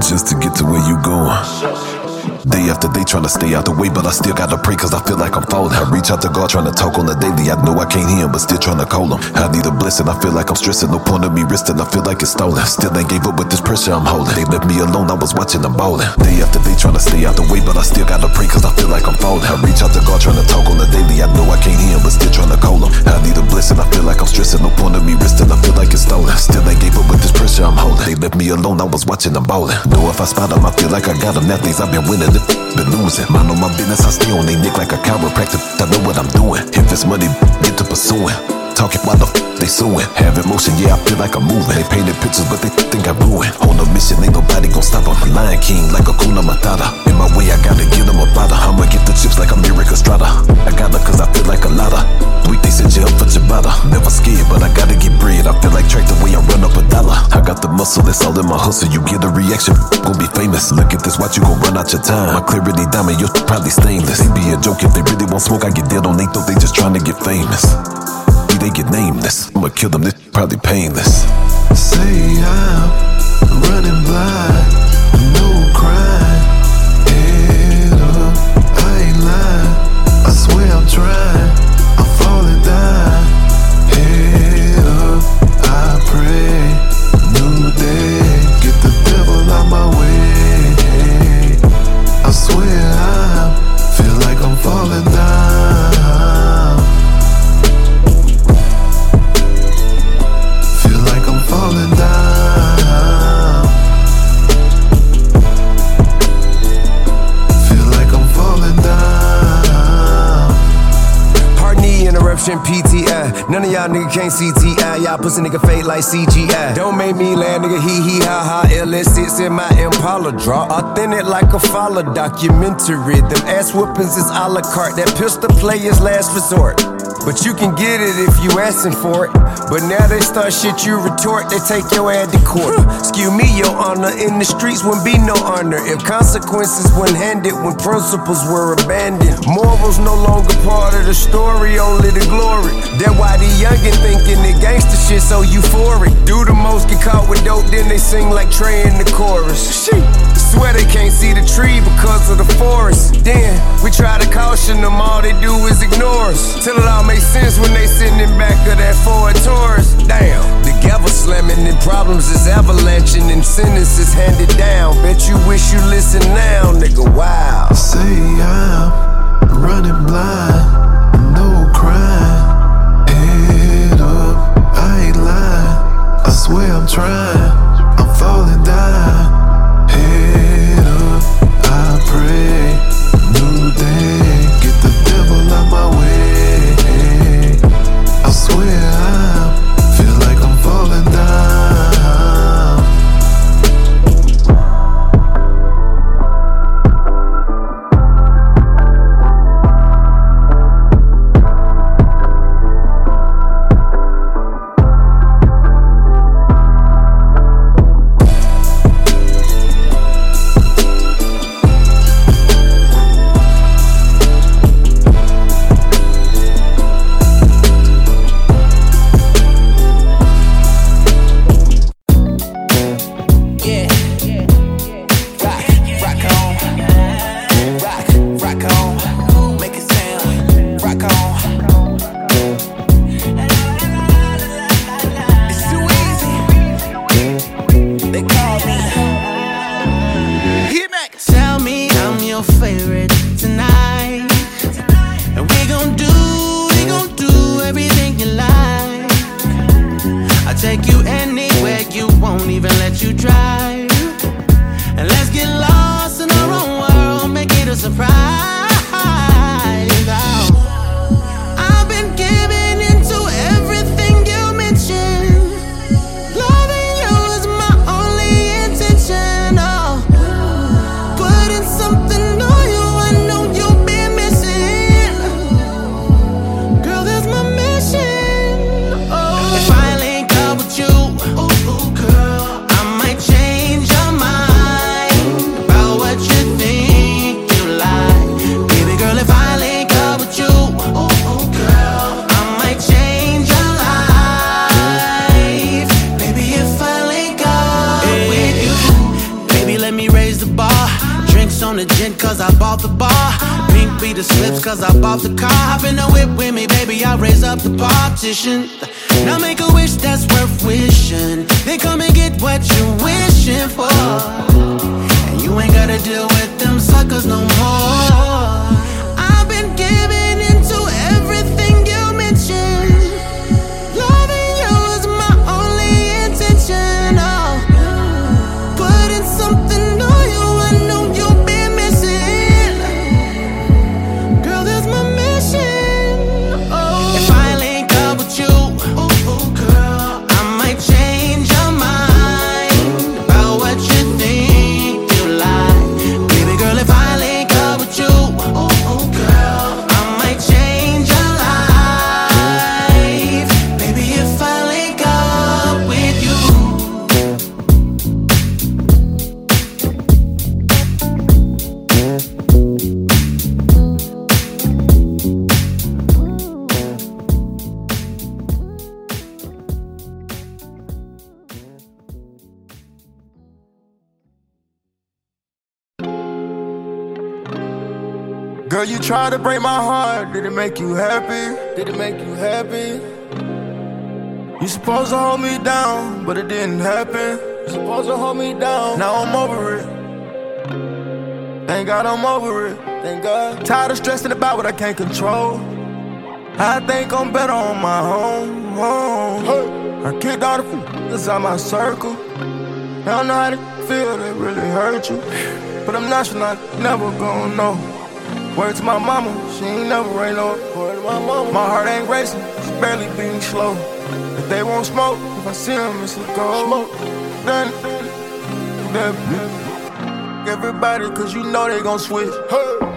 just to get to where you going. Day after day trying to stay out the way, but I still gotta pray cause I feel like I'm falling. I reach out to God trying to talk on the daily. I know I can't hear him, but still trying to call him. I need a blessing, I feel like I'm stressing. No point of me risking, I feel like it's stolen. Still ain't gave up with this pressure I'm holding. They left me alone, I was watching them bowling. Day after day trying to stay out the way, but I still gotta pray cause I feel like I'm falling. I reach out to God trying to talk on the daily. I know I can't hear him, but still trying to call him. I need a blessing, I feel like I'm stressing. No point of me risking, I feel like it's stolen. Still ain't gave up with this pressure I'm holding. They left me alone, I was watching them bowling. Know if I spot them, I feel like I got. That things I've been winning, been losing. Mind on my business, I stay on they neck like a chiropractor. I know what I'm doing. If it's money, get to pursuing. Talking why the f they suing. Have emotion, yeah, I feel like I'm moving. They painted pictures, but they think I ruin. On a mission, ain't nobody gon' stop them. Lion King, like Hakuna Matata. In my way, I gotta get them a bada. I'ma get the chips like I'm Eric. I got her cause I feel like a lotta. Week they set you up for ciabatta. Never scared, but I gotta get bread. I feel like track the way I run up a dollar. I got the muscle, that's all in my hustle. You get a reaction, gon' be famous. Look at this, watch you gon' run out your time. My clarity diamond, you're probably stainless. It be a joke if they really want smoke. I get dead on they thought they just trying to get famous they get nameless. I'ma kill them, this probably painless. Say I'm running blind, no crime. Head up, I ain't lying. I swear I'm trying, I'm falling down. Head up, I pray. New day, get the devil out my way. I swear I feel like I'm falling. Y'all nigga can't CTI. Y'all pussy nigga fake like CGI. Don't make me laugh, nigga. Hee hee ha ha. LS sits in my Impala draw. Authentic like a follow documentary. Them ass whoopings is a la carte. That pistol play is last resort. But you can get it if you asking for it. But now they start shit you retort, they take your ad to court. Excuse me, your honor. In the streets wouldn't be no honor if consequences weren't handed when principles were abandoned. Morals no longer part of the story, only the glory. That why the youngin' thinking the gangster shit so euphoric. Do the most, get caught with dope, then they sing like Trey in the chorus. Shit. Swear they can't see the tree because of the forest. Then we try to caution them, all they do is ignore us. Till it all makes sense when they sitting in back of that Ford Taurus. Damn, the gavel slamming and problems is avalanching and sentences handed down. Bet you wish you listen now, nigga. Wow. Say I'm running blind, no crime. Head up, I ain't lying. I swear I'm trying, I'm falling down. Day, you tried to break my heart. Did it make you happy? Did it make you happy? You supposed to hold me down, but it didn't happen. You supposed to hold me down. Now I'm over it. Thank God I'm over it. Thank God. Tired of stressing about what I can't control. I think I'm better on my own. own. I kicked all the f***ers out my circle. I don't know how to feel, they really hurt you. But I'm not sure not never gonna know. Word to my mama, she ain't never rain no. Word to my mama, my heart ain't racing, it's barely beating slow. If they won't smoke, if I see them, it's a go. Smoke, then, then, everybody, cause you know they gon' switch. Hey.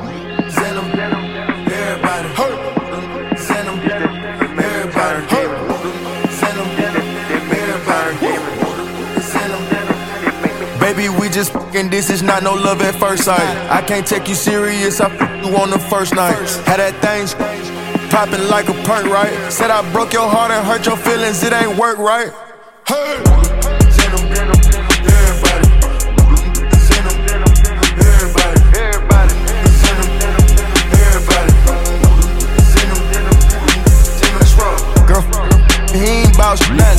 Just fucking this is not no love at first sight. I can't take you serious, I f- you on the first night. Had that thing popping like a perk, right? Said I broke your heart and hurt your feelings, it ain't work, right? Hey! Girl, he ain't bout shit.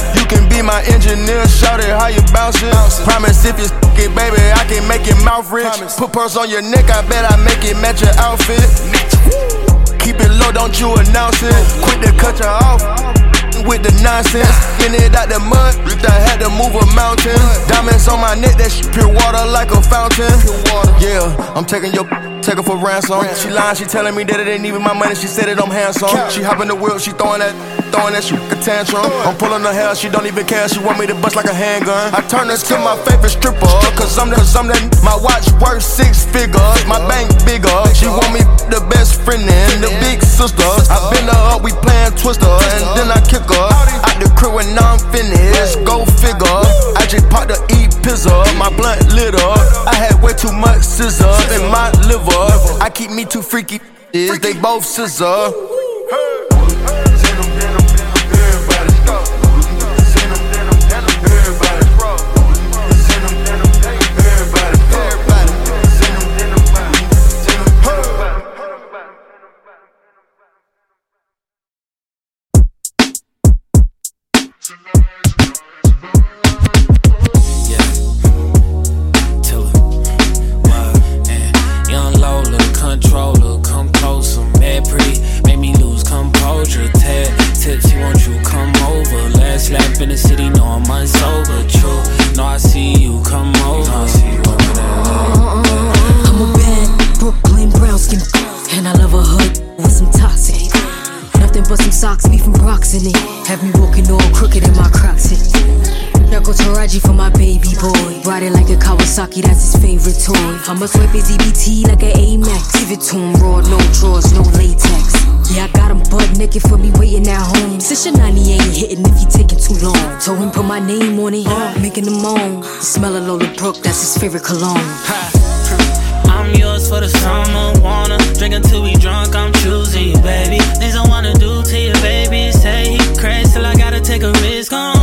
My engineer, shout it how you bounce it. Promise if you it, baby, I can make your mouth rich. Put purse on your neck, I bet I make it match your outfit. Keep it low, don't you announce it. Quit to cut you off with the nonsense. In it out the mud, I had to move a mountain. Diamonds on my neck, that shit pure water like a fountain. Yeah, I'm taking your take her for ransom. She lying, she telling me that it ain't even my money. She said it, I'm handsome. She hopping the wheel, she throwing that, throwing that shit a tantrum. I'm pulling her hair, she don't even care. She want me to bust like a handgun. I turn this to my favorite stripper, cause I'm the, I'm that. My watch worth six figures, my bank bigger. She want me the best friend and the big sister. I been her up, we playing Twister, and then I kick her out the crib when I'm finished. Let's go figure. I just popped the eat pizza, my blunt lit up. I had way too much scissor in my liver. I keep me too freaky, is they both scissor. Toy. I must whip his EBT like an Amex. Give it to him raw, no drawers, no latex. Yeah, I got him butt naked for me waiting at home. Since your 90 ain't hitting if he taking too long. Told him put my name on it, uh. making him moan. The smell of Lola Brooke, that's his favorite cologne. I'm yours for the summer, wanna drink until we drunk. I'm choosing you, baby. Things I wanna do to you, baby. Say he crazy till I gotta take a risk on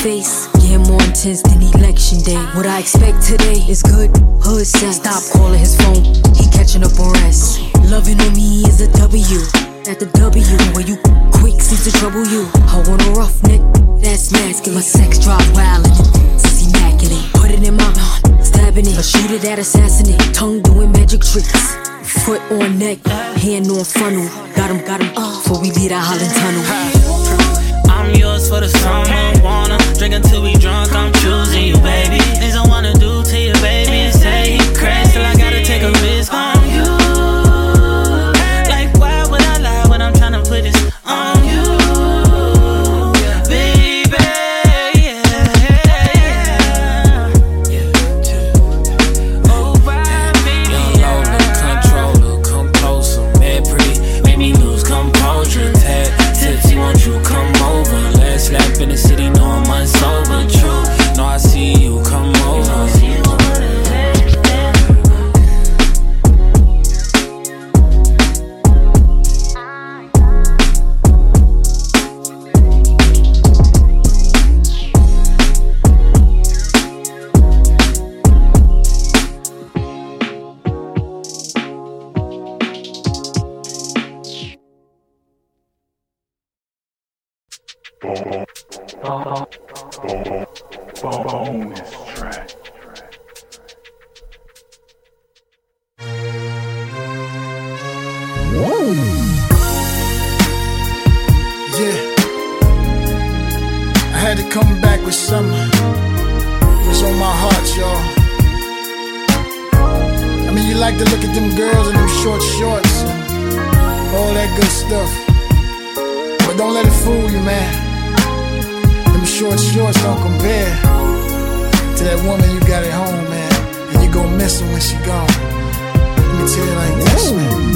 face. Getting more intense than election day. What I expect today is good hood sex. Stop calling his phone, he catching up on rest. Loving on me is a W. At the W, where you quick seems to trouble you. I want a rough neck, that's masculine. My sex drive wild it's immaculate. Put it in my mouth, stabbing it. A shooter that assassinate, tongue doing magic tricks. Foot on neck, hand on funnel. Got him, got him, uh, before we leave that Holland tunnel. I'm yours for the summer, wanna drink until we drunk. I'm choosing you, baby. Things I wanna Bonus shorts don't compare to that woman you got at home, man. And you gon' miss her when she gone. Let me tell you like this, man.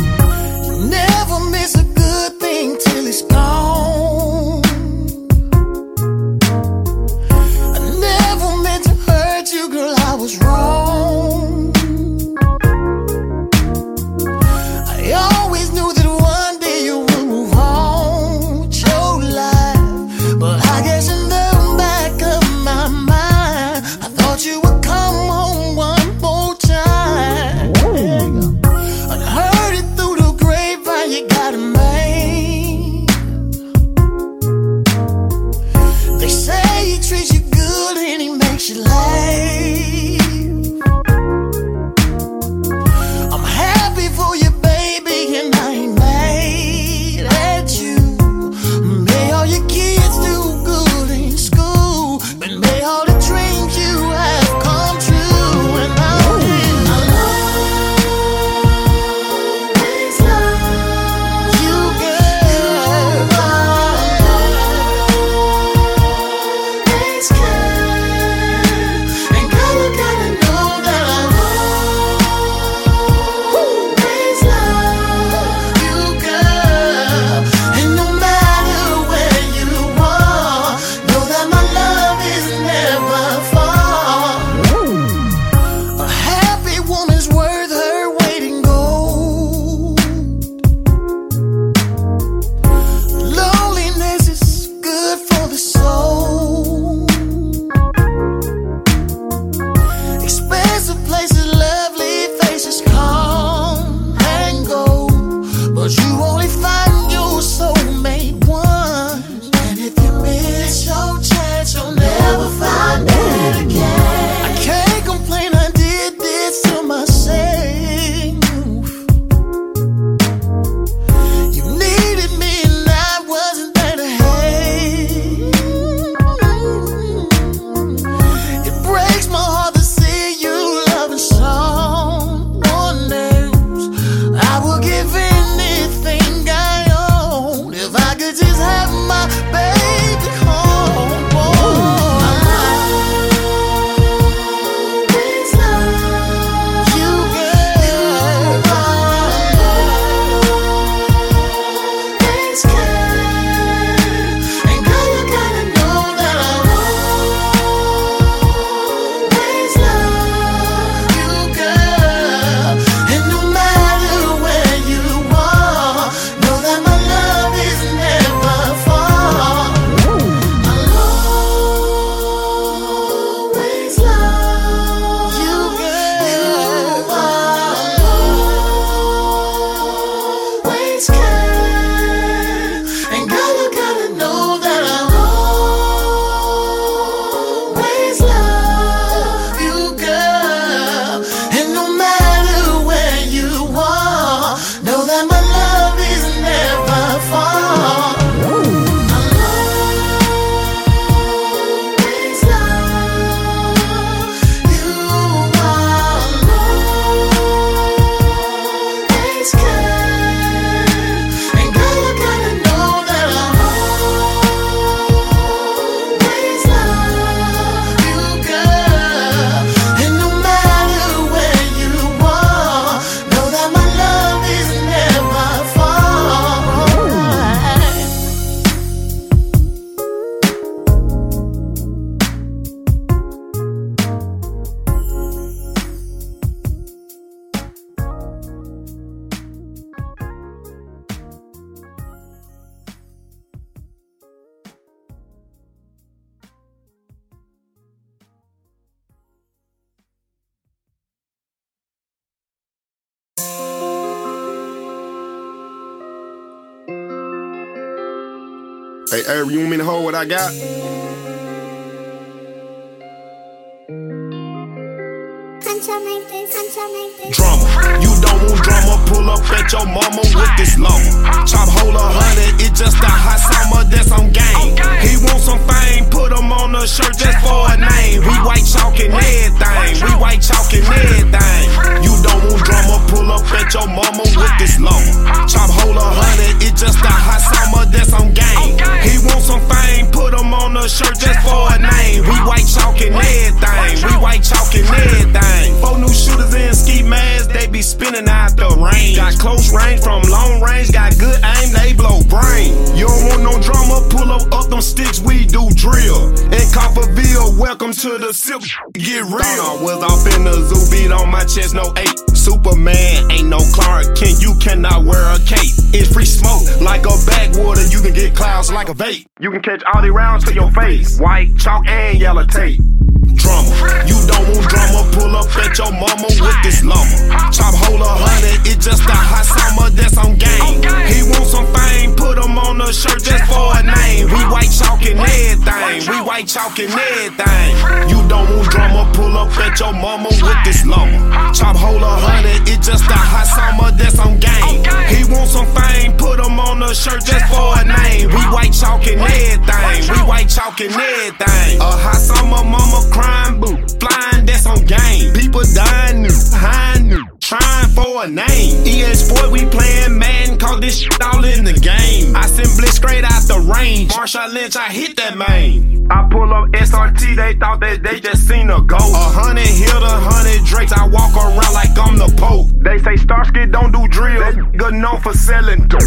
Good known for selling dope.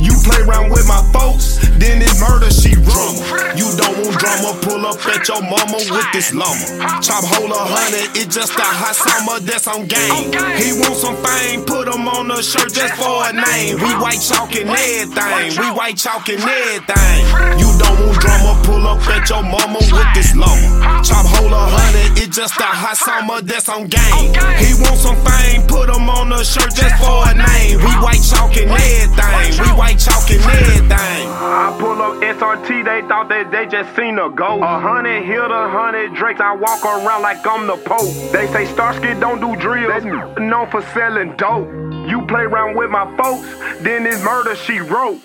You play around with my folks, then it's murder she wrote. You don't want drama, pull up at your mama with this lumber. Chop hole a hundred, it just a hot summer, that's on game. He want some fame, put him on the shirt just for a name. We white chalking everything, we white chalking everything. You don't want drama, pull up at your mama with this lumber. Chop hole a hundred, it just a hot summer, that's on game. He want some fame, put him on the shirt just for a name. We white chalking everything, we white chalking everything. I pull up SRT, they thought that they just seen a ghost. A hundred hit a hundred drakes, I walk around like I'm the Pope. They say Starsky don't do drills, known for selling dope. You play around with my folks, then it's murder she wrote.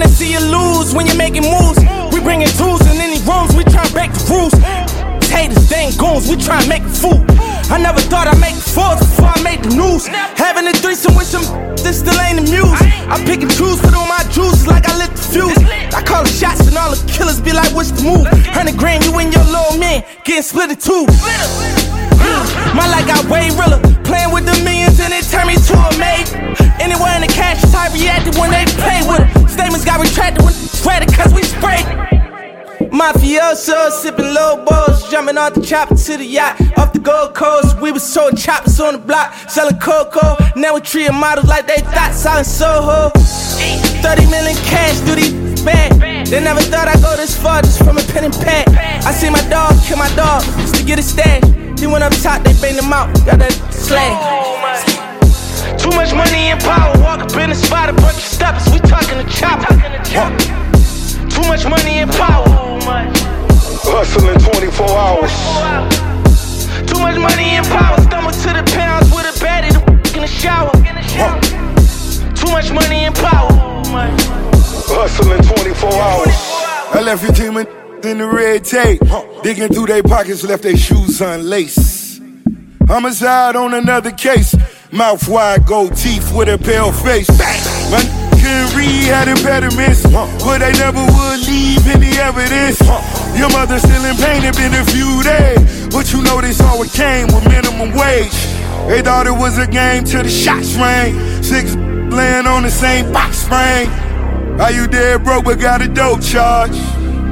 Wanna see you lose when you're making moves. We bringing tools in any rooms, we try to break the rules. Haters, ain't goons, we try to make a fool. I never thought I'd make fours before I made the news. Having a threesome with some, this still ain't the. I pick and choose, put on my juices like I lit the fuse. I call the shots and all the killers be like, what's the move? Hundred grand, you and your little man getting split in two. My life got way realer. Playing with the millions and it turned me to a maid. Anywhere in the cash type reacted when they play with her. Statements got retracted when sweated cause we sprayed. Mafioso, sipping low balls, jumping off the chopper to the yacht. Off the Gold Coast, we was sold choppers on the block, selling cocoa. Now we treating models like they thought selling Soho. 30 million cash through these bag. They never thought I'd go this far just from a pen and pad. I see my dog kill my dog to get a stash. He went up top, they banged him out, got that slag. Too much money and power, walk up in the spot, a bunch of steppers, we talking the chopper. Too much money and power. Hustling 24 hours. Too much money and power, stomach to the pounds with a baddie, the in the shower. Too much money and power. Hustling 24 hours. I left your team in in the red tape. Digging through their pockets, left their shoes unlaced. Homicide on another case. Mouth wide, gold teeth with a pale face. My couldn't read, had impediments. But they never would leave any evidence. Your mother still in pain, it been a few days. But you know this all it came with minimum wage. They thought it was a game till the shots rang. Six laying on the same box spring. Are you dead broke but got a dope charge?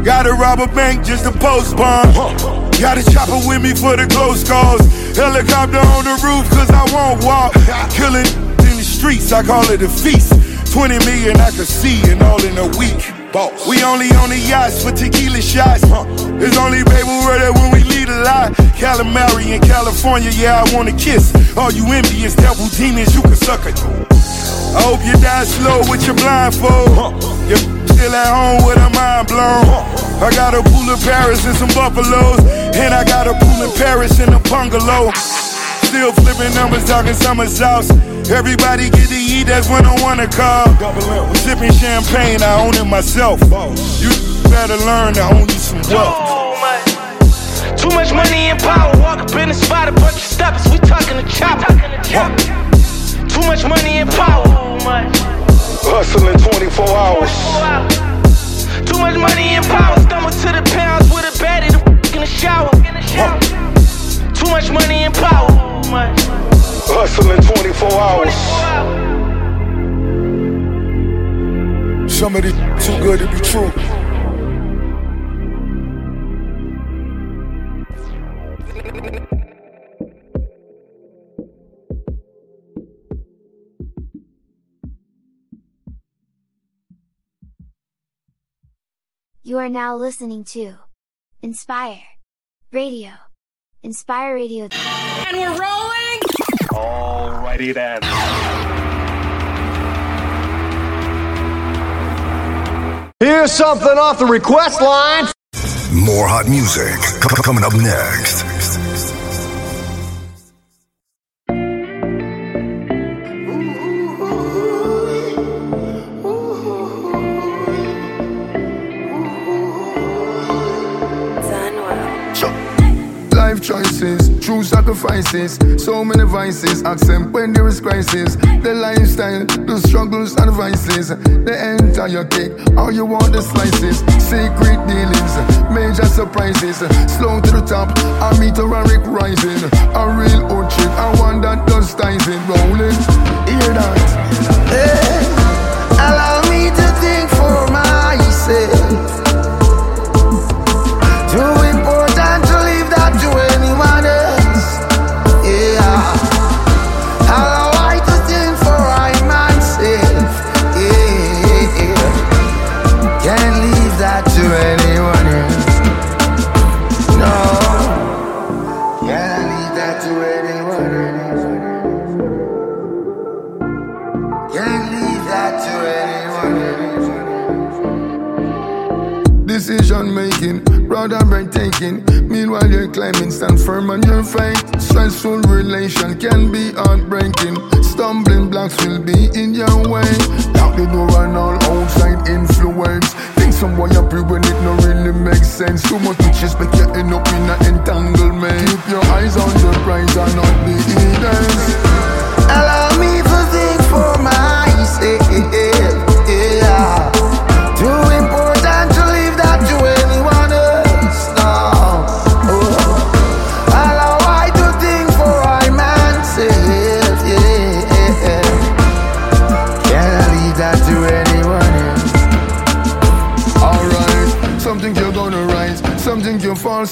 Gotta rob a bank just to post bomb. Got a chopper with me for the close calls. Helicopter on the roof, cause I won't walk. Killing in the streets, I call it a feast. 20 million I could see, and all in a week. Boss. We only on the yachts for tequila shots. It's only baby word when we lead a lie. Calamari in California, yeah, I wanna kiss. All you envious devil demons, you can suck it. I hope you die slow with your blindfold. You're still at home with a mind blown. I got a pool in Paris and some buffaloes. And I got a pool in Paris and a bungalow. Still flipping numbers, talking summer sauce. Everybody get to eat, that's when I wanna call. Sipping champagne, I own it myself. You better learn to own you some wealth. Too much money and power. Walk up in the spot, a bunch of steppers. We talking the chopper. Too much money and power. Hustling 24 hours. Too much money and power. Stumble to the pounds with a baddie to f- in the shower. Too much money and power. Hustling 24 hours. Some of it too good to be true. You are now listening to Enspire Radio. Enspire Radio. And we're rolling! Alrighty then. Here's something off the request line. More hot music c- coming up next. Choices, true sacrifices, so many vices. Accent when there is crisis. The lifestyle, the struggles and vices. The entire cake, all you want the slices. Secret dealings, major surprises. Slow to the top, a Rick rising. A real old chick, I want that does ties in rolling. Hear that? Hey, allow making, rather breathtaking. Meanwhile, you're climbing, stand firm on your faith. Stressful relation can be heartbreaking. Stumbling blocks will be in your way. Lock the door and all outside influence. Think some boy up here when it no really makes sense. Too much bitches make you end up in an entanglement. Keep your eyes on the prize and not the eaters. Allow me to think for myself.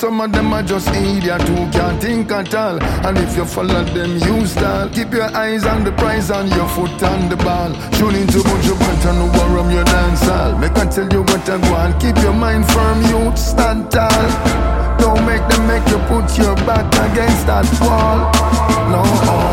Some of them are just idiot who can't think at all. And if you follow them, you stall. Keep your eyes on the prize and your foot on the ball. Tune into Bunch of Bunt and warm your dance hall. Make I tell you what I want. Keep your mind firm, you stand tall. Don't make them make you put your back against that wall. No.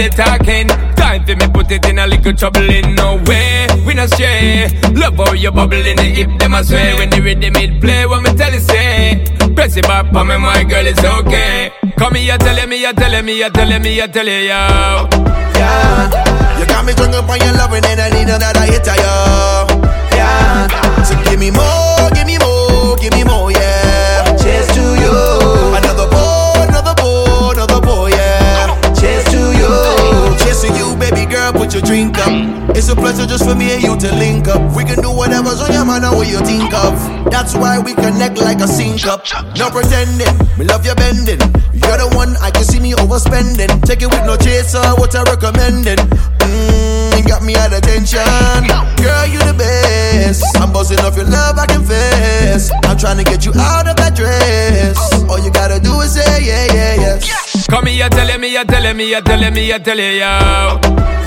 Done talking. Time for me put it in a little trouble in no way. We not stray. Love how you bubble in the hip, them I swear. When the rhythm it play, what me tell you say. Press it back on me, my girl, it's okay. Come here, tell me, you tell me, you tell me, you tell you, yo. Yeah. You got me drunk up on your loving and I need another hit of you. Yeah. So give me more, drink up. It's a pleasure just for me and you to link up. We can do whatever's on your mind and what you think of. That's why we connect like a sync up. No pretending, me love your bending. You're the one I can see me overspending. Take it with no chaser, what I recommending. Mmm, got me at attention. Girl, you the best. I'm buzzing off your love, I confess. I'm trying to get you out of that dress. All you gotta do is say yeah, yeah, yes. Come here, tell me, you tell me, you tell me, you tell you, yo.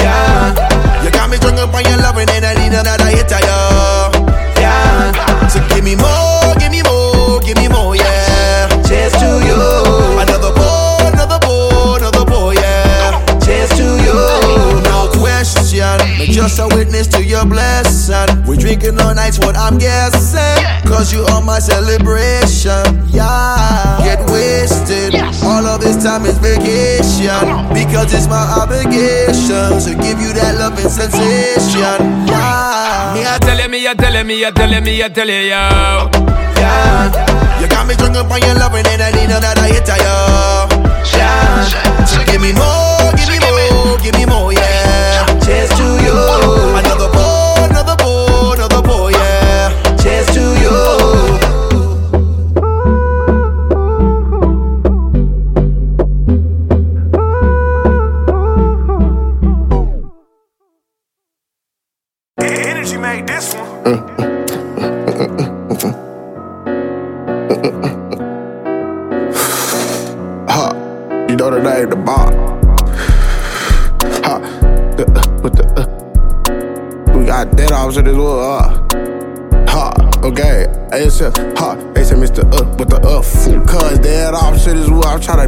Yeah. You got me drunk up on your loving and I need another hit you. Yeah. So give me more, give me more, give me more, yeah. Question, but just a witness to your blessing. We're drinking all night's what I'm guessing. Cause you are my celebration, yeah. Get wasted. All of this time is vacation. Because it's my obligation to give you that love and sensation, yeah. Me, I tell you, me, I tell you, me, I tell you, me, I tell you, yo. Yeah. You got me drunk up on your loving and I need another hit of you. Yeah. So give me more, give me more, give me more, yeah. You. Another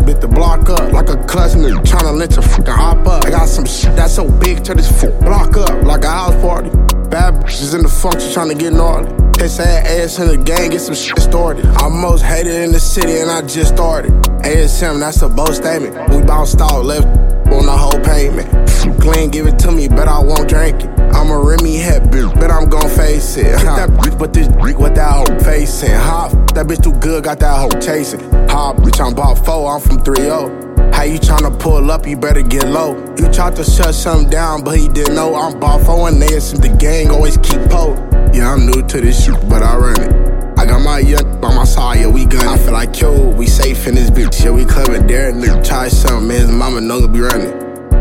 beat the block up like a trying to lynch a fucking hop up. I got some shit that's so big to this fool. Block up like a house party. Bad bitches in the function trying to get gnarly. They say ass in the gang, get some shit started. I'm most hated in the city and I just started. ASM, that's a bold statement. We bounced out, left on the whole payment. Clean, give it to me, but I won't drink it. I'm a Remy head bitch, but I'm gon' face it. That bitch, but this brick with that hoe facing. Hop, that bitch too good, got that hoe chasing. Hop, bitch, I'm about four, I'm from 3 How you tryna pull up, you better get low. You tried to shut something down, but he didn't know. I'm about four and they the gang always keep po. Yeah, I'm new to this shit, but I run it. I got my young on my side, yeah, we gun. I feel like yo, we safe in this bitch, yeah, we clever there. Nigga, try something, man, his mama know be running.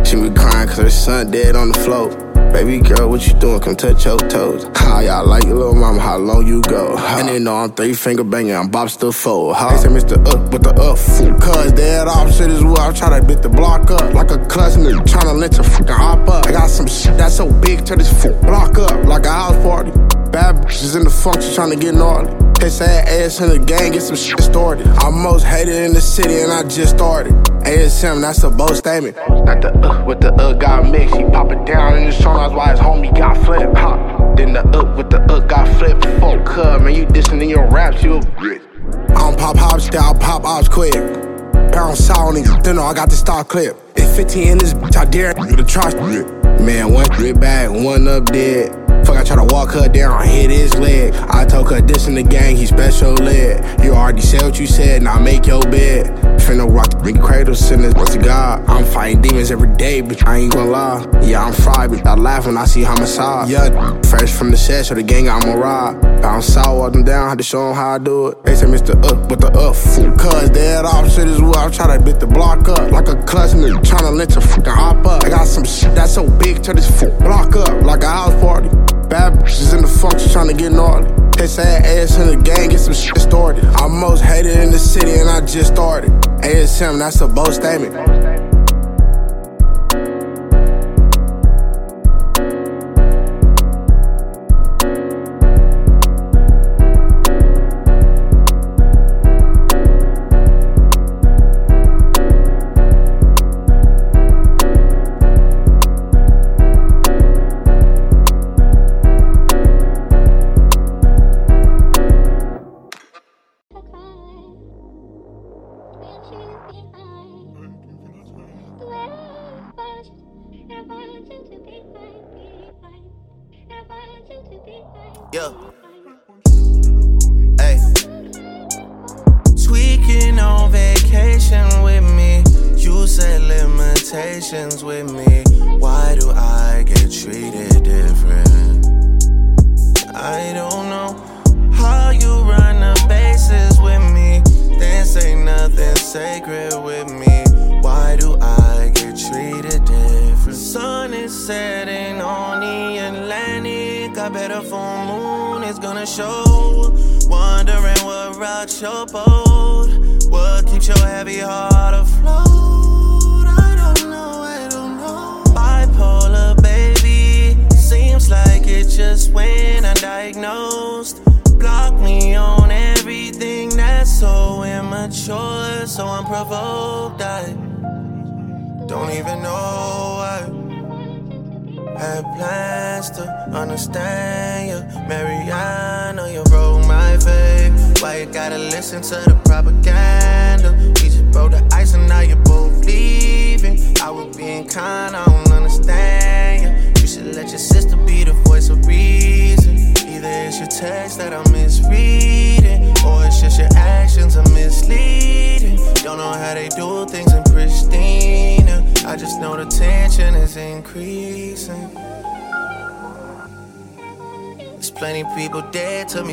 She be crying cause her son dead on the floor. Baby girl, what you doing? Come touch your toes. How y'all like your little mama? How long you go? And they know I'm three finger banging, I'm Bob still fold. They say Mr. Up with the up fool. Cuz dead opposite is what I'm trying to beat the block up like a clutch nigga trying to lynch a fucking hop up. I got some shit that's so big to this fool. Block up like a house party. Bad bitches in the function trying to get gnarly. They say ass in the gang, get some shit started. I'm most hated in the city and I just started. ASM, that's a bold statement. Got the uh with the uh got mixed. He pop it down in the song, that's why his homie got flipped. Huh? Then the up with the uh got flipped. Fuck, cuz, man, you dissing in your raps, you a bitch. I don't pop hops, style, pop ops quick. Pound sound, nigga, then I got the stock clip. It's 15 in this bitch, I dare you to try. Man, one drip back, one up dead. Fuck, I try to walk her down, I hit his leg. I told her this in the gang, he special ed. You already said what you said, now make your bed. Finna rock the big cradle, send it to God. I'm fighting demons every day, but I ain't gonna lie. Yeah, I'm fried, but I laugh when I see homicide. Yeah, fresh from the set, so the gang I'm a ride. Bounce out, walk them down, had to show them how I do it. They say Mr. Up with the up, fool. Cuz dead off shit is what I'm trying to beat the block up. Like a cousin, trying to lynch a fucking hop up. I got some shit that's so big, turn this fool block up like a house party. Bad bitches in the function trying to get gnarly. They say ass in the gang, get some shit started. I'm most hated in the city and I just started. ASM, that's a bold statement.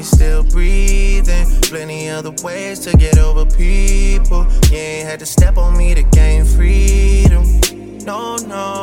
Me still breathing. Plenty other ways to get over people. You ain't had to step on me to gain freedom. No, no,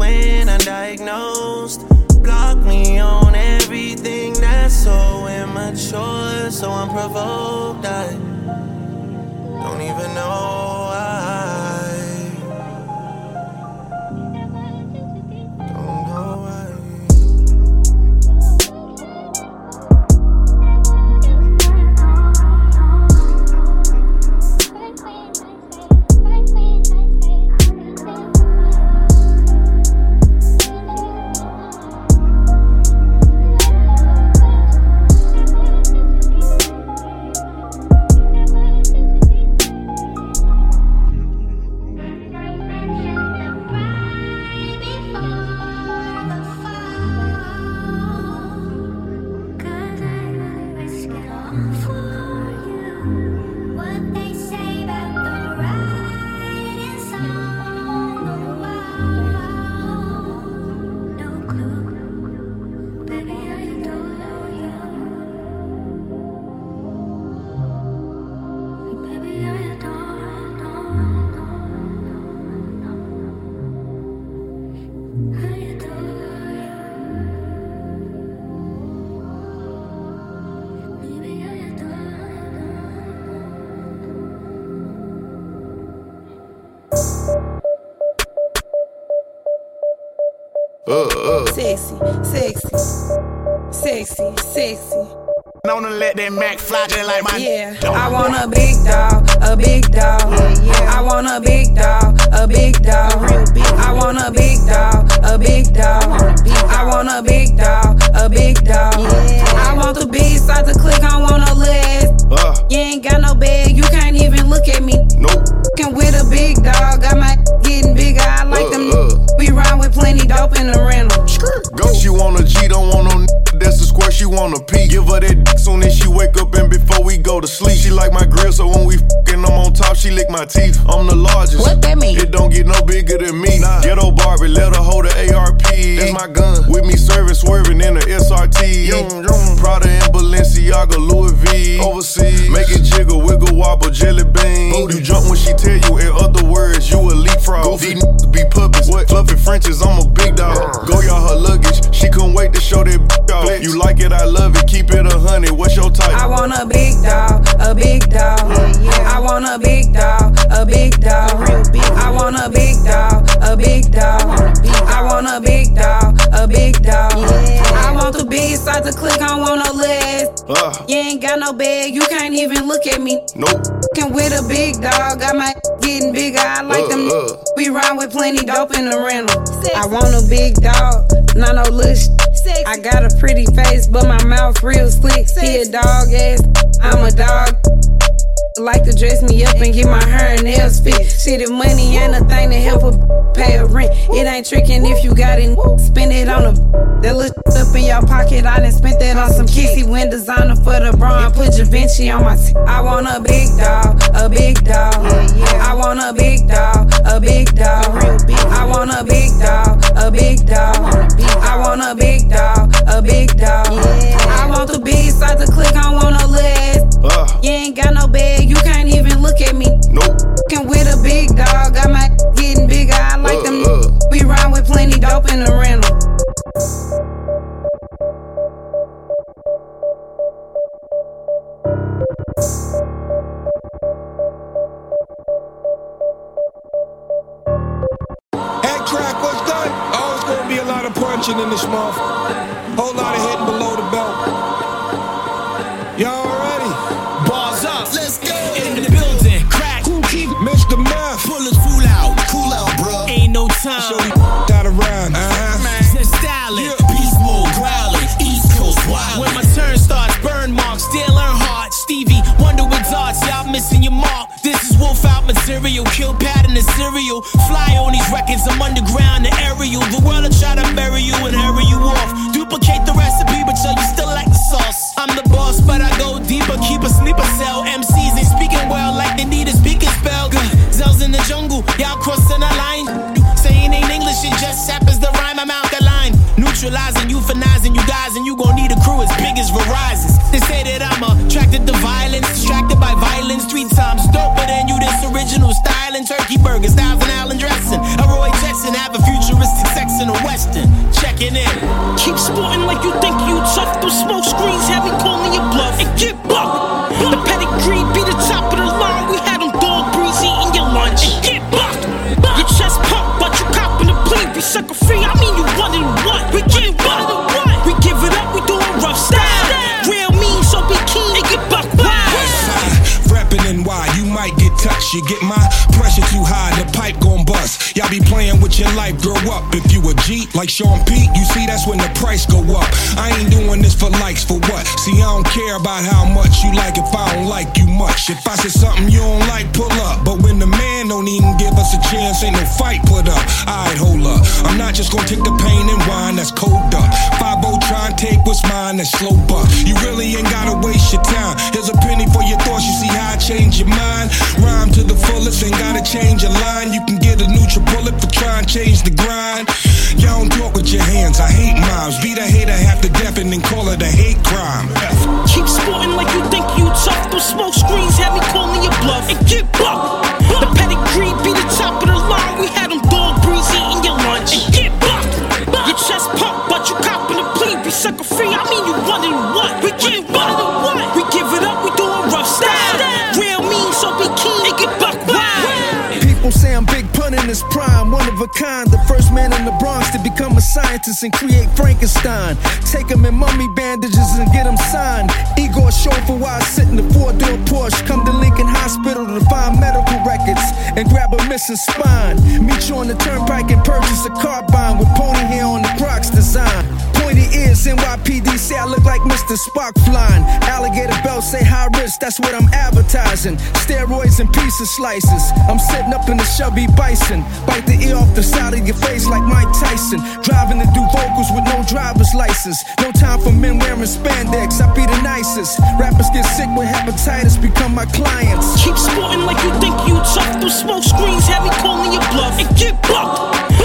it just went undiagnosed. Block me on everything that's so immature, so unprovoked. I don't even know Sexy, sexy, sexy, sexy. Known to let that Mac fly just like my Yeah, I want a big dog, a big dog. Yeah. I want a big dog, a big dog. I want a big dog, a big dog. I want a big dog, a big dog. I want the big side to click, I want no legs. Uh. You ain't got no bag, you can't even look at me. Nope. Fucking with a big dog, got my getting bigger. I like them. We ride with plenty dope in the rental. Go. She want a G, don't want no n- that's the square she want to pee. Give her that dick soon as she wake up and before we go to sleep. She like my grill, so when we fing, I'm on top, she lick my teeth. I'm the largest. What that mean? It don't get no bigger than me. Nah. Ghetto Barbie, let her hold the ARP. That's my gun. With me serving, swerving in the SRT. Prada and Balenciaga, Louis V. Overseas, make it jiggle, wiggle, wobble, jelly bean. You jump when she tell you. In other words, you a leapfrog. These n- be puppets. What? Fluffy Frenches, I'm a big dog. Goyard her luggage. She couldn't wait to show that b- off. You like it, I love it. Keep it a hundred. What's your type? I want a big dog, a big dog. I want a big dog, a big dog. I want a big dog, a big dog. I want a big dog, a big dog. I want the big side to click, I want no legs. Uh, You ain't got no bag, you can't even look at me. nope. Fucking with a big dog, got my getting bigger. I like them. Uh, uh. We ride with plenty dope in the rental. I want a big dog, not no little sh- I got a pretty face, but my mouth real slick. He a dog ass, I'm a dog. Like to dress me up and get my hair and nails fit. Shit, if money ain't a thing to help a pay a rent, it ain't tricking if you got it. Spend it on a that little up in your pocket. I done spent that on some kissy went designer for the bra. Put Givenchy on my. T- I want a big dog, a big dog. I want a big dog, a big dog. I want a big dog, a big dog. I want a big dog, a big dog. I want the big side to click. I want no legs. Uh, You ain't got no bag, We ride with plenty dope in the rental. Hey, crack, what's good? Oh, it's gonna be a lot of punching in this month. Whole lot of hitting below the belt. Missing your mark. This is wolf out material. Kill pattern and cereal. Fly on these records. I'm underground and aerial. The world will try to bury you and hurry you off. Duplicate the recipe, but yo, you still like the sauce. I'm the boss, but I go deeper. Keep a sleeper cell. MCs ain't speaking well like they need a speaking spell. Zells in the jungle. Y'all crossing the line. Saying ain't English, it just happens to rhyme. I'm out the line. Neutralizing, euthanizing you guys, and you gon' need a crew as big as Verizon's. They say that I'm attracted to violence, times doper than you, this original style and turkey burgers, thousand Allen dressing. A Roy Jackson, have a futuristic sex in a western. Checking in. Keep sporting like you think you tough. Those smoke screens have me calling your bluff. And get bucked. The pedigree be the top of the line. We had them dog breeze eating your lunch. And get bucked. Your chest pump, but you copping the plea. Be sucker free, I mean get. My pressure too high, be playing with your life, grow up. If you a G like Sean Pete, you see that's when the price go up. I ain't doing this for likes, for what? See, I don't care about how much you like if I don't like you much. If I say something you don't like, pull up. But when the man don't even give us a chance, ain't no fight put up. Alright, hold up. I'm not just gonna take the pain and wine that's cold up. 5 try and take what's mine, that's slow buck. You really ain't gotta waste your time. Here's a penny for your thoughts, you see how I change your mind. Rhyme to the fullest, ain't gotta change your line. You can get a neutral for trying to change the grind. Y'all don't talk with your hands, I hate moms. Beat a hater half to death and then call it a hate crime. Keep sporting like you think you tough. Those smoke screens have me calling your bluff. And get bucked. The pedigree be the top of the line. We had them One of a kind, the first man in the Bronx become a scientist and create Frankenstein. Take him in mummy bandages and get him signed. Igor show for why I sit in the four door Porsche. Come to Lincoln Hospital to find medical records and grab a missing spine. Meet you on the turnpike and purchase a carbine with pony hair on the Crocs design. Pointy ears, NYPD say I look like Mr. Spock flying. Alligator belt say high risk, that's what I'm advertising. Steroids and pizza slices. I'm sitting up in the Chevy Bison. Bite the ear off the side of your face like Mike Tyson. Driving to do vocals with no driver's license. No time for men wearing spandex. I be the nicest. Rappers get sick with hepatitis, become my clients. Keep sporting like you think you tough. Those smoke screens have me calling your bluff. And get bucked.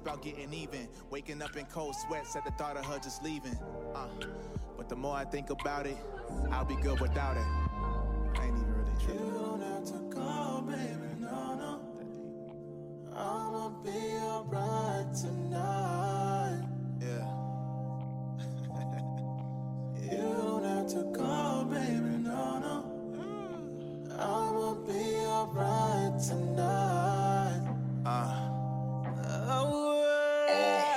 about getting even. Waking up in cold sweats at the thought of her just leaving. Uh, but the more I think about it, I'll be good without it. I ain't even really true. You don't have to go, baby, no, no. I'ma be alright tonight. Yeah. you don't have to go, baby, no, no. I'ma be alright tonight. Uh. Oh.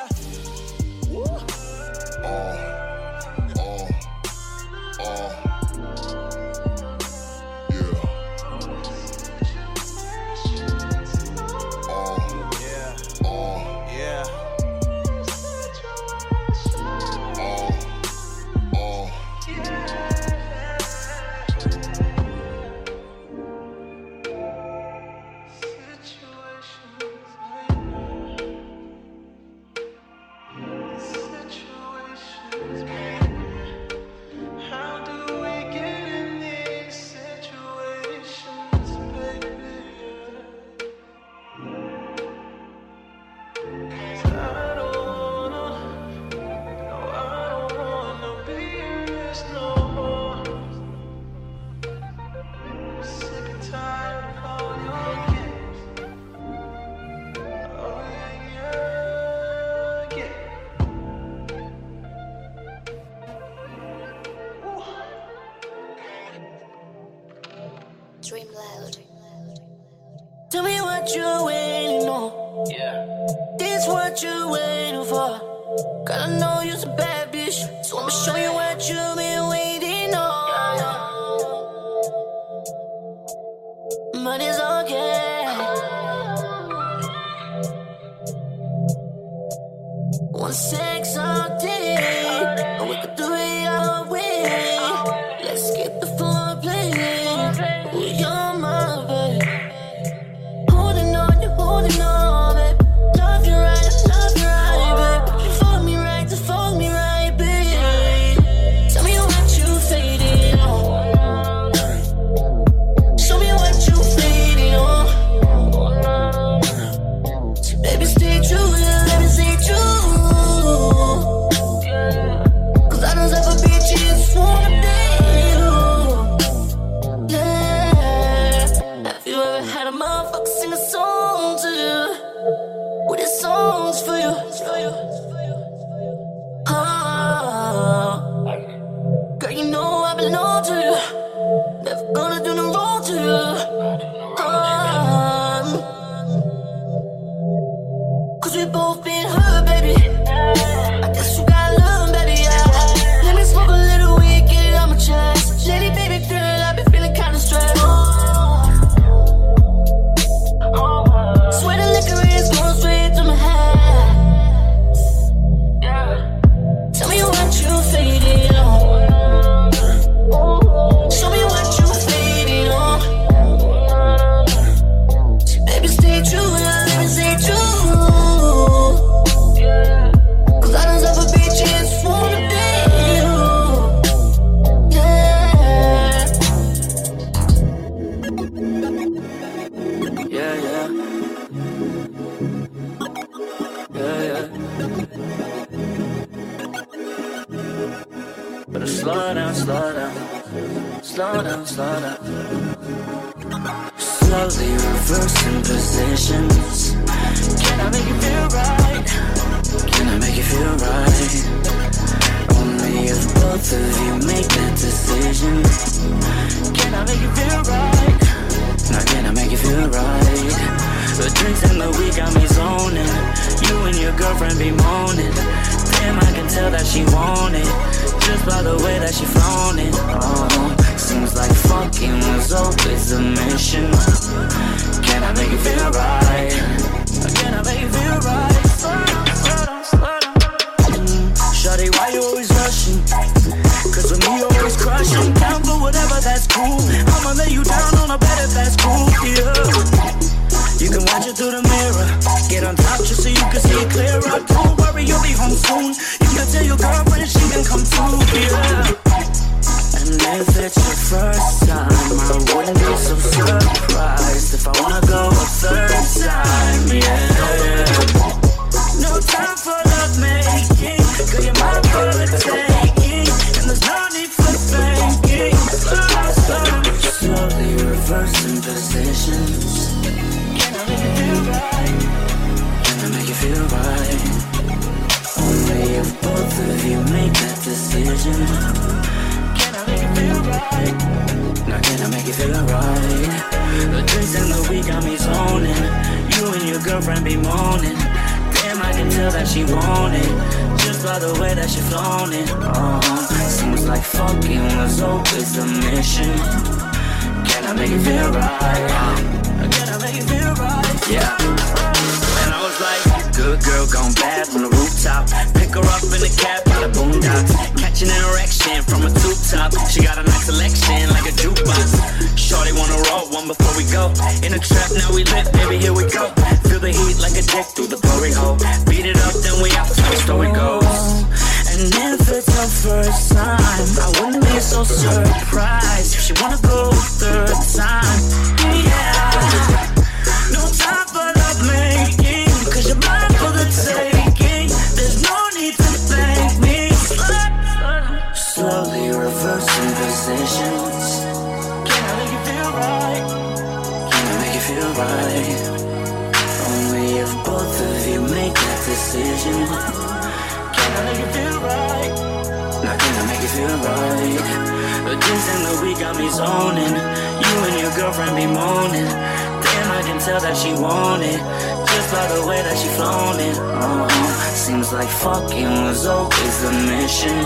Fucking was always the mission.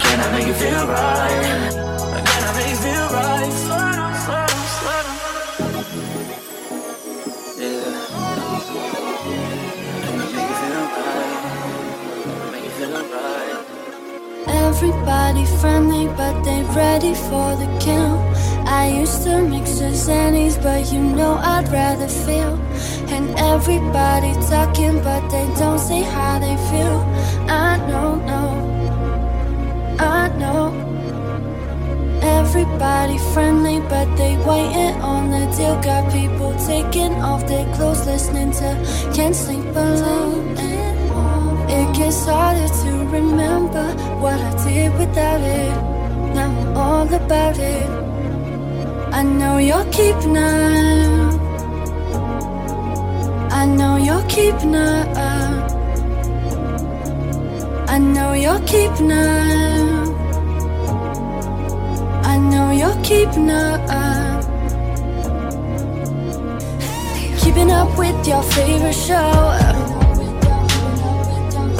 Can I make you feel right? Can I make you feel right? Yeah. Can I make you feel right? Make you feel right? Everybody friendly, but they ready for the kill. I used to mix the Zannies, but you know I'd rather feel. And everybody talking, but they don't say how they feel. I don't know, no, I know. Everybody friendly, but they waiting on the deal. Got people taking off their clothes, listening to Can't Sleep Alone. It gets harder to remember what I did without it. Now I'm all about it. I know you're keeping up. I know you're keeping up. I know you're keeping up. I know you're keeping up. Keeping up with your favorite show.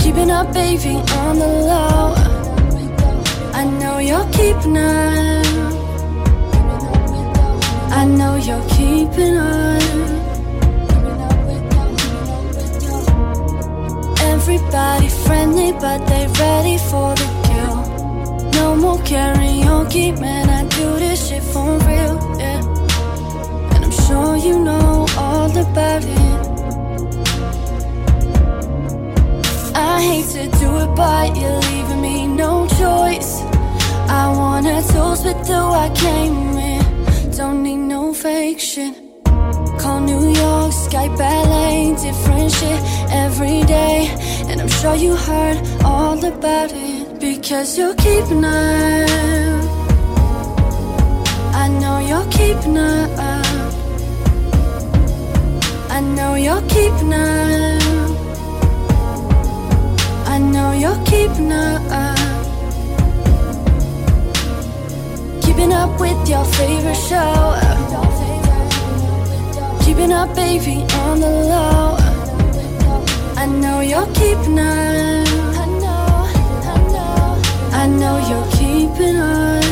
Keeping up, baby, on the low. I know you're keeping up. I know you're keeping on. Everybody friendly, but they ready for the kill. No more karaoke, man. I do this shit for real, yeah. And I'm sure you know all about it. I hate to do it, but you're leaving me no choice. I wanna toast with who I came in. Don't need no fake shit. Call New York, Skype ballet, different shit every day. And I'm sure you heard all about it because you're keeping up. I know you're keeping up. I know you're keeping up. I know you're keeping up. Keeping up with your favorite show. Keeping up, baby, on the low. I know you're keeping up. I know, I know. I know you're keeping up.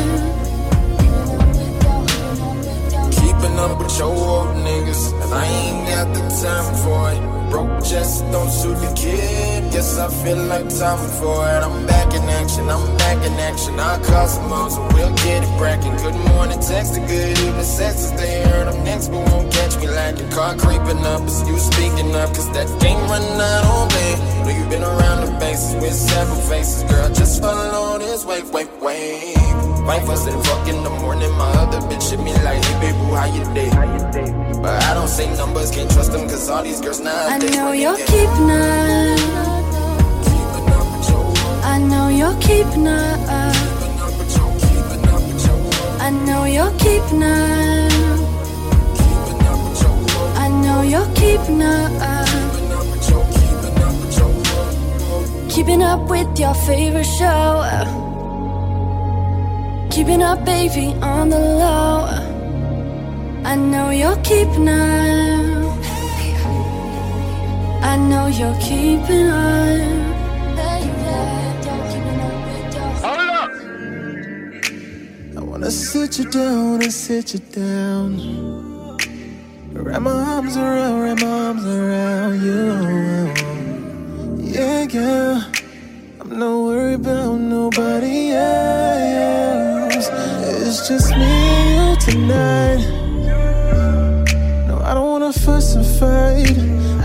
Keeping up with your old niggas, and I ain't got the time for it. Broke just don't suit the kid. Guess I feel like time for it. I'm back in action, I'm back in action. I call some more, so we'll get it cracking. Good morning, text, a good evening, sex. They heard I'm next, but won't catch me lacking. Car creeping up, it's you speaking up, cause that game running out on me. Know you've been around the bases with several faces, girl. Just follow this wave, wave, wave. Was in fuck in the morning, my other bitch hit me like, hey baby, how you day? But I don't say numbers, can't trust them, cause all these girls I know you're keeping up. I know you're keeping up. I know you're keeping up. I know you're keeping up. Keeping up with your favorite show. Keeping up, baby, on the low. I know you're keeping up. I know you're keeping up. Hold up. I wanna sit you down and sit you down. Wrap my arms around, wrap my arms around you. Yeah, yeah. I'm not worried about nobody else. It's just me and you tonight. No, I don't wanna fuss and fight.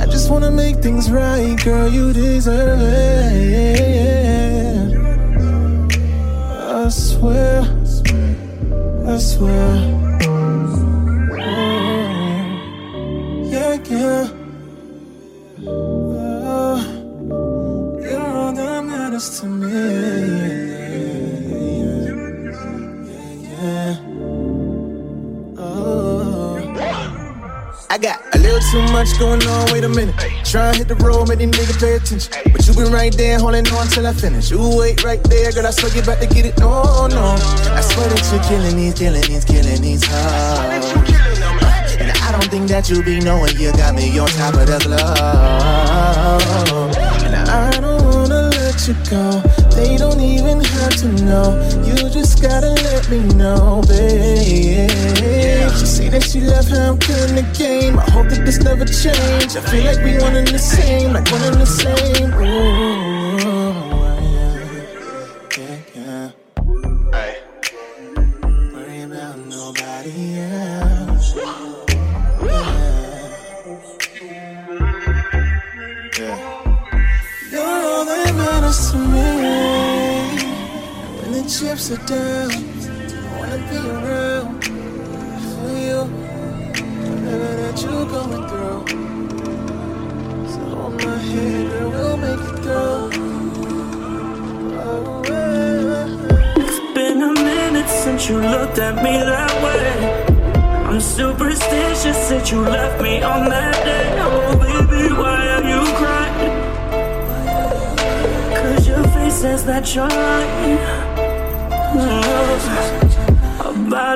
I just wanna make things right, girl. You deserve it. I swear, I swear. Oh, yeah, yeah. Oh, you're all that matters to me. I got a little too much going on, wait a minute. Try and hit the road, make these niggas pay attention. But you been right there holding on till I finish. You wait right there, girl, I swear you about to get it. No, no. I swear that you're killing these, killing these, killing these hoes. And I don't think that you be knowing you got me on top of the globe. And I don't wanna let you go. They don't even have to know. You just gotta let me know, babe. She say that she love how I'm killing the game. I hope that this never change. I feel like we one and the same, like one and the same. Ooh, About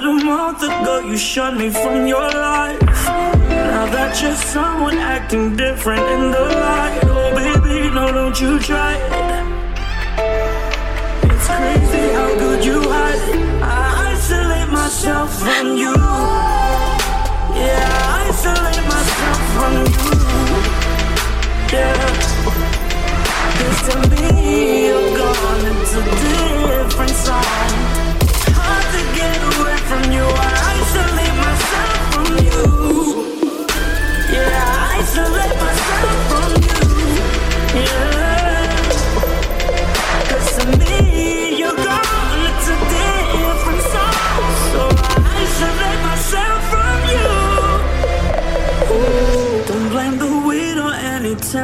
a month ago, you me from your life. Now that you're someone acting different in the light. Oh, baby, no, don't you try it.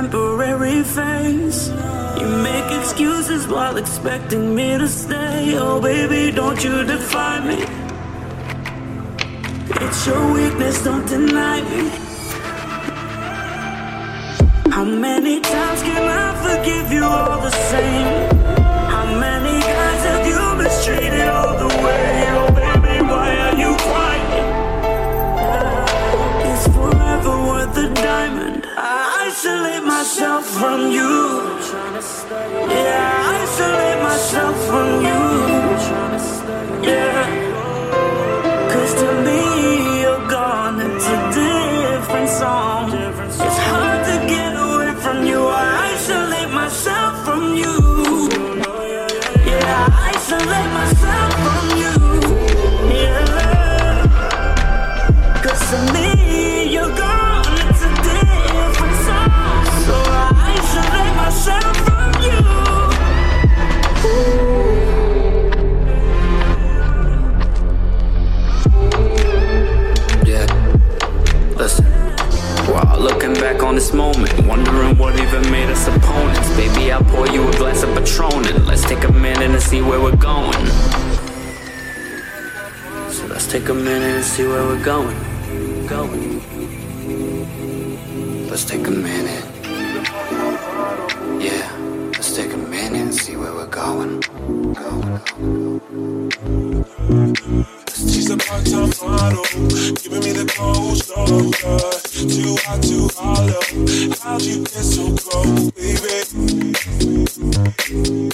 Temporary phase. You make excuses while expecting me to stay. Oh, baby, don't you define me. It's your weakness, don't deny me. How many times can I forgive you all the same? How many guys have you mistreated all the way? Myself from you. Yeah, I isolate myself from you. Yeah. This moment, wondering what even made us opponents. Baby, I'll pour you a glass of Patron and let's take a minute and see where we're going. So let's take a minute and see where we're going. Going. Let's take a minute. Yeah, let's take a minute and see where we're going. Going. She's a part-time model, giving me the cold shoulder. Too hot to follow. How'd you get so cold, baby? Baby.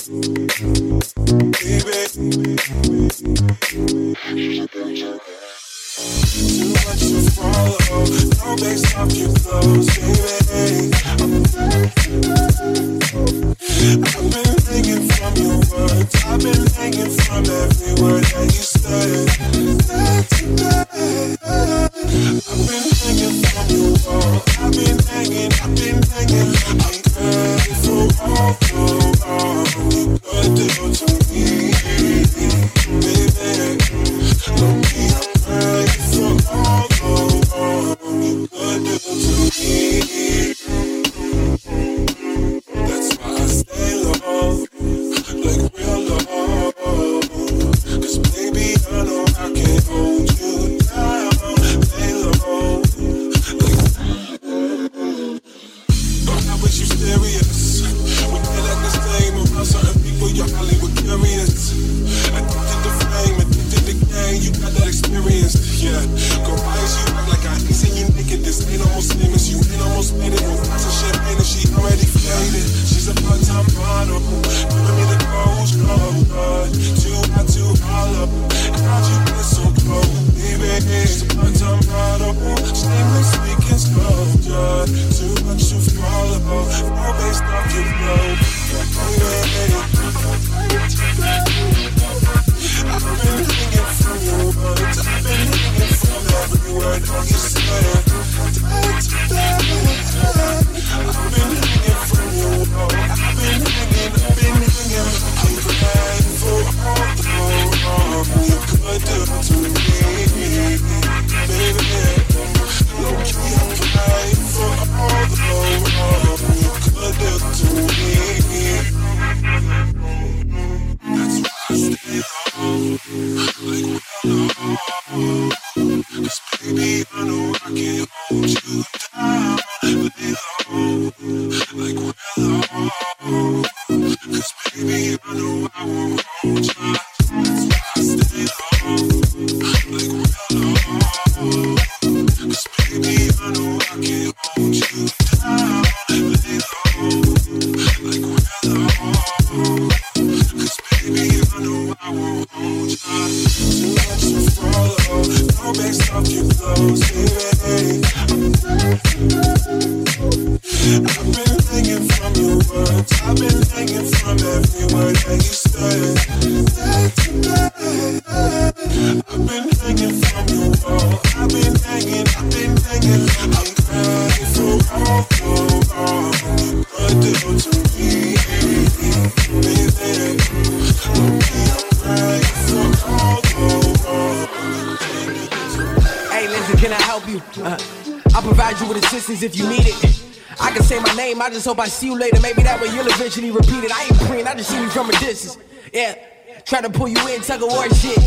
Just hope I see you later. Maybe that way you'll eventually repeat it. I ain't praying, I just see you from a distance. Yeah, try to pull you in, tug of war shit.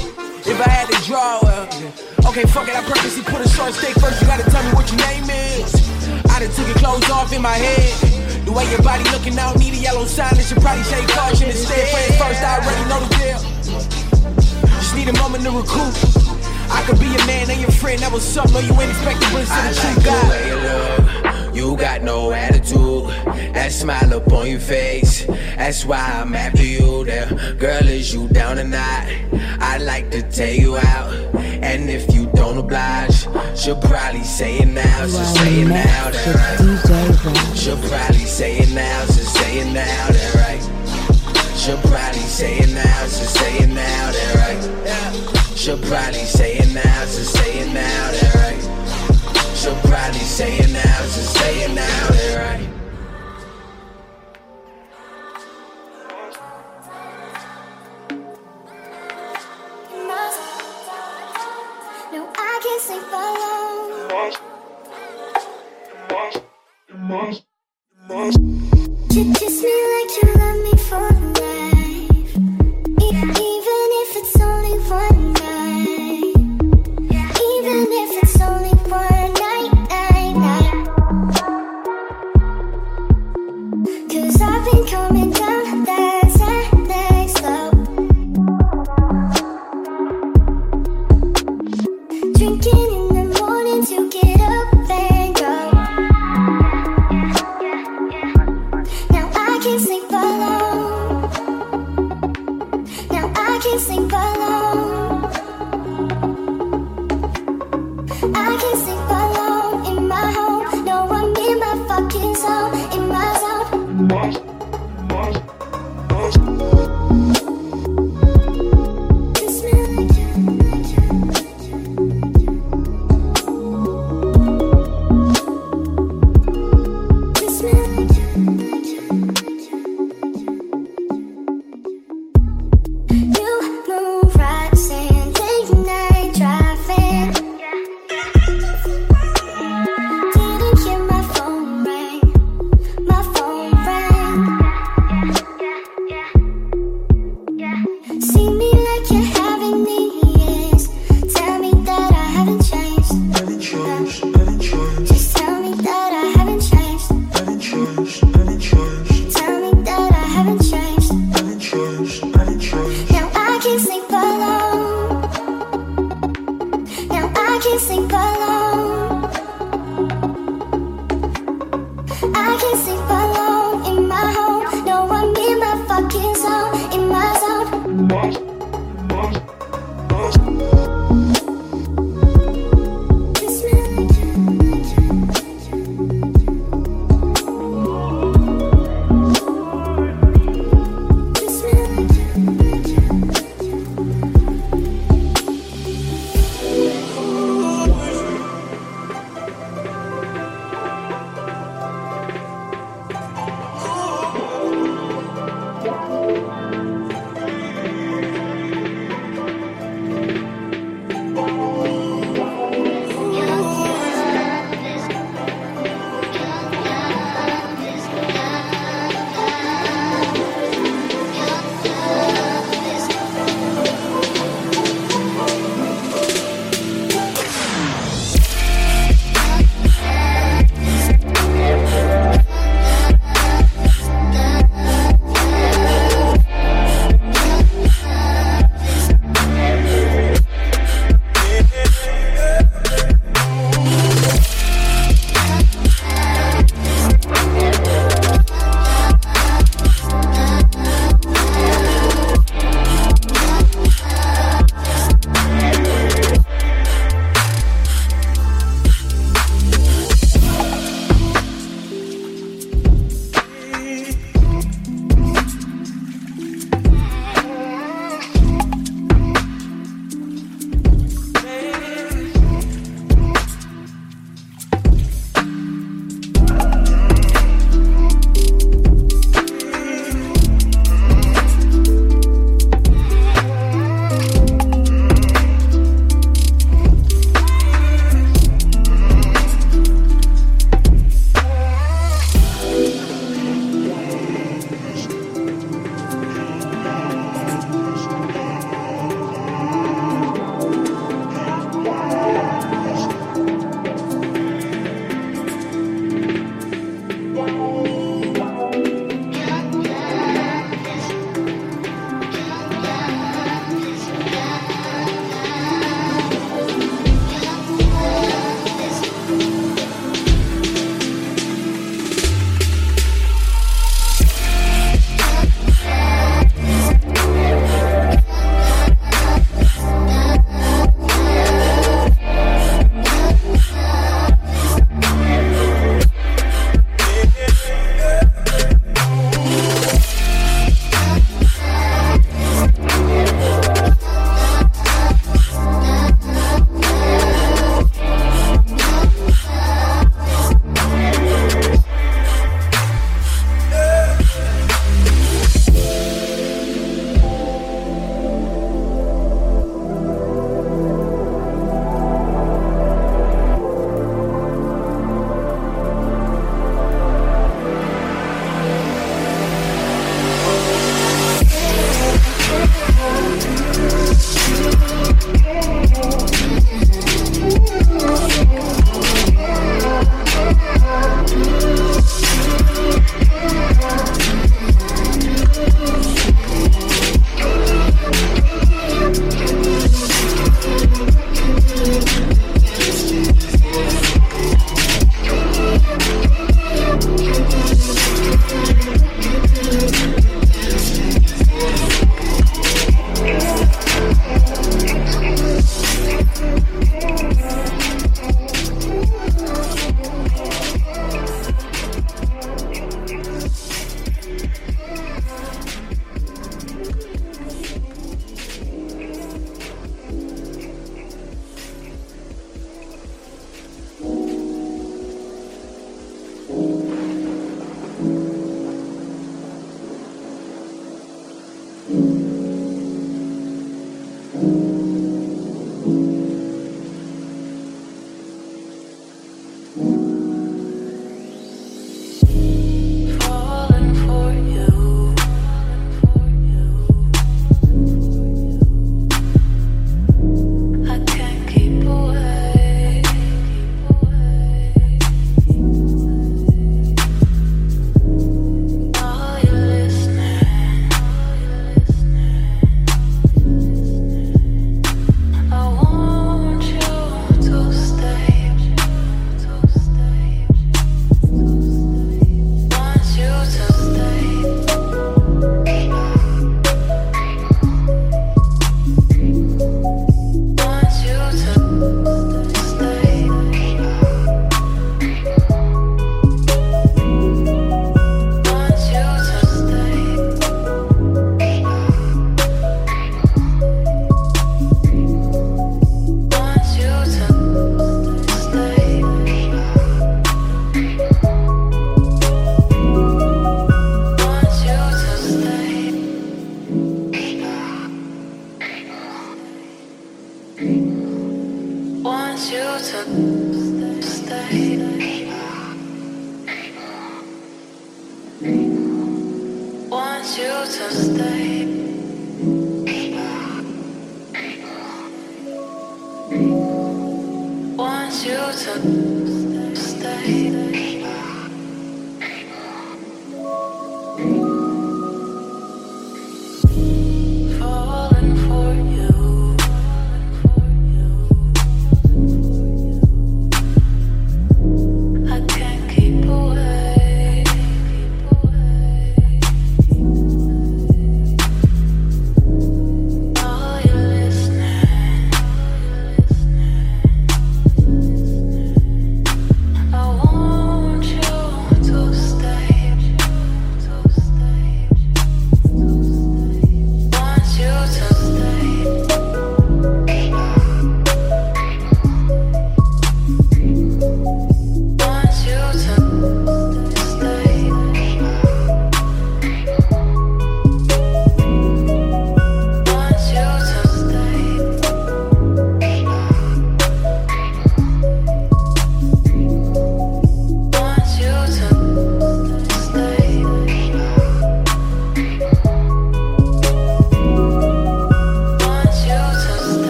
If I had to draw, well, okay, fuck it, I purposely put a short stake first. You gotta tell me what your name is. I done took your clothes off in my head. The way your body looking out, need a yellow sign, it should probably say caution instead. Friends first, I already know the deal. Just need a moment to recoup. I could be your man and your friend. That was something no, you ain't expecting, but it's I the truth, God. You got no attitude. That smile up on your face. That's why I'm after you there. Girl, is you down tonight? I'd like to take you out. And if you don't oblige, she'll probably say it now. So say it now, that right. She'll probably say it now. So say it now, that right. She'll probably say it now. So say it now, that right. She'll probably say it now. So say it now, that right. She'll probably say it now, so say it now, right.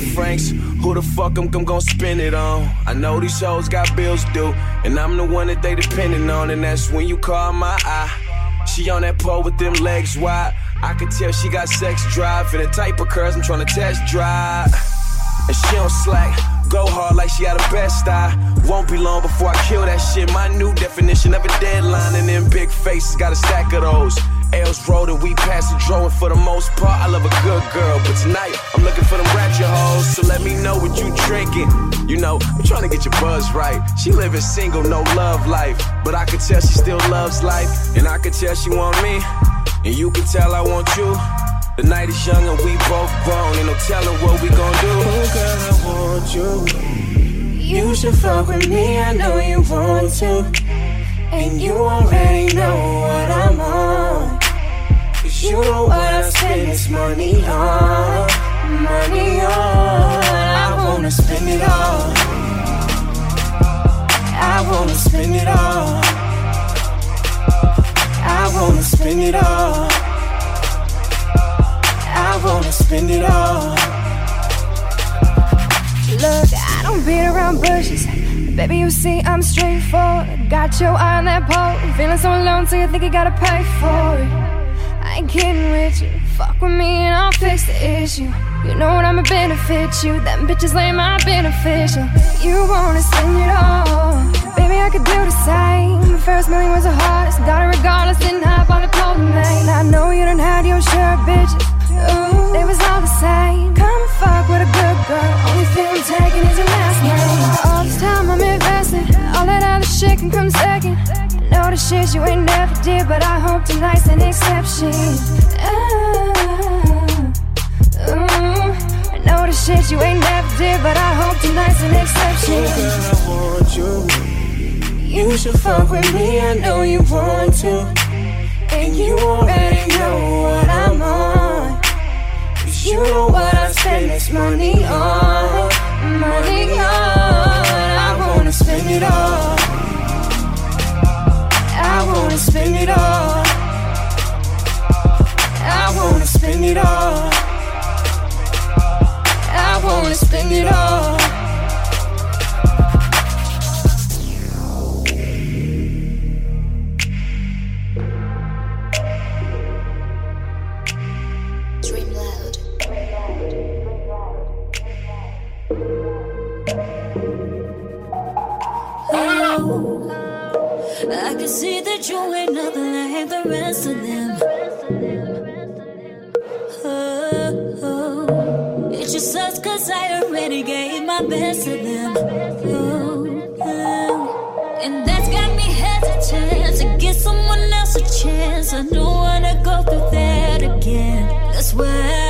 Franks. Who the fuck I'm, I'm gonna spend it on? I know these hoes got bills due, and I'm the one that they depending on, and that's when you call my eye. She on that pole with them legs wide. I can tell she got sex drive and the type of curves I'm trying to test drive. And she don't slack, go hard like she got a best eye. Won't be long before I kill that shit. My new definition of a deadline, and them big faces got a stack of those. L's rolled and we pass the drawing for the most part. I love a good girl, but tonight I'm looking for them ratchet hoes. So let me know what you drinking. You know, I'm trying to get your buzz right. She living single, no love life. But I can tell she still loves life. And I can tell she want me. And you can tell I want you. The night is young and we both grown. Ain't no telling what we gon' do. Oh, girl, I want you. You should fuck with me, I know you want to. And you already know what I'm on. Cause you know what I spend this money on. Money on. I wanna spend it all. I wanna spend it all. I wanna spend it all. I wanna spend it all. Look, I don't beat around bushes. Baby, you see, I'm straightforward. Got your eye on that pole. Feeling so alone, so you think you gotta pay for it. I ain't kidding with you. Fuck with me and I'll fix the issue. You know what I'ma benefit you. Them bitches lay my beneficial. You wanna spend it all. Baby, I could do the same. First million was the hardest. Got it regardless. Didn't hop on the pole man. I know you done had your share of bitches. Ooh, they was all the same. Come fuck with a good girl. Only thing I'm taking is your last name. All this time I'm investing. All that other shit can come second. I know the shit you ain't never did, but I hope tonight's an exception. I know the shit you ain't never did, but I hope tonight's an exception. Girl, I want you. You should fuck with me, I know you want to. And you already know what I'm on. Cause you know what I spend this money on. Money on. I wanna spend it all. I wanna spend it all. I wanna spend it all. Wanna spend it all. Dream loud. Oh, I can see that you ain't nothing like the rest of them. Cause I already gave my best to them. Oh, oh. And that's got me hesitant to give someone else a chance. I don't wanna go through that again. That's why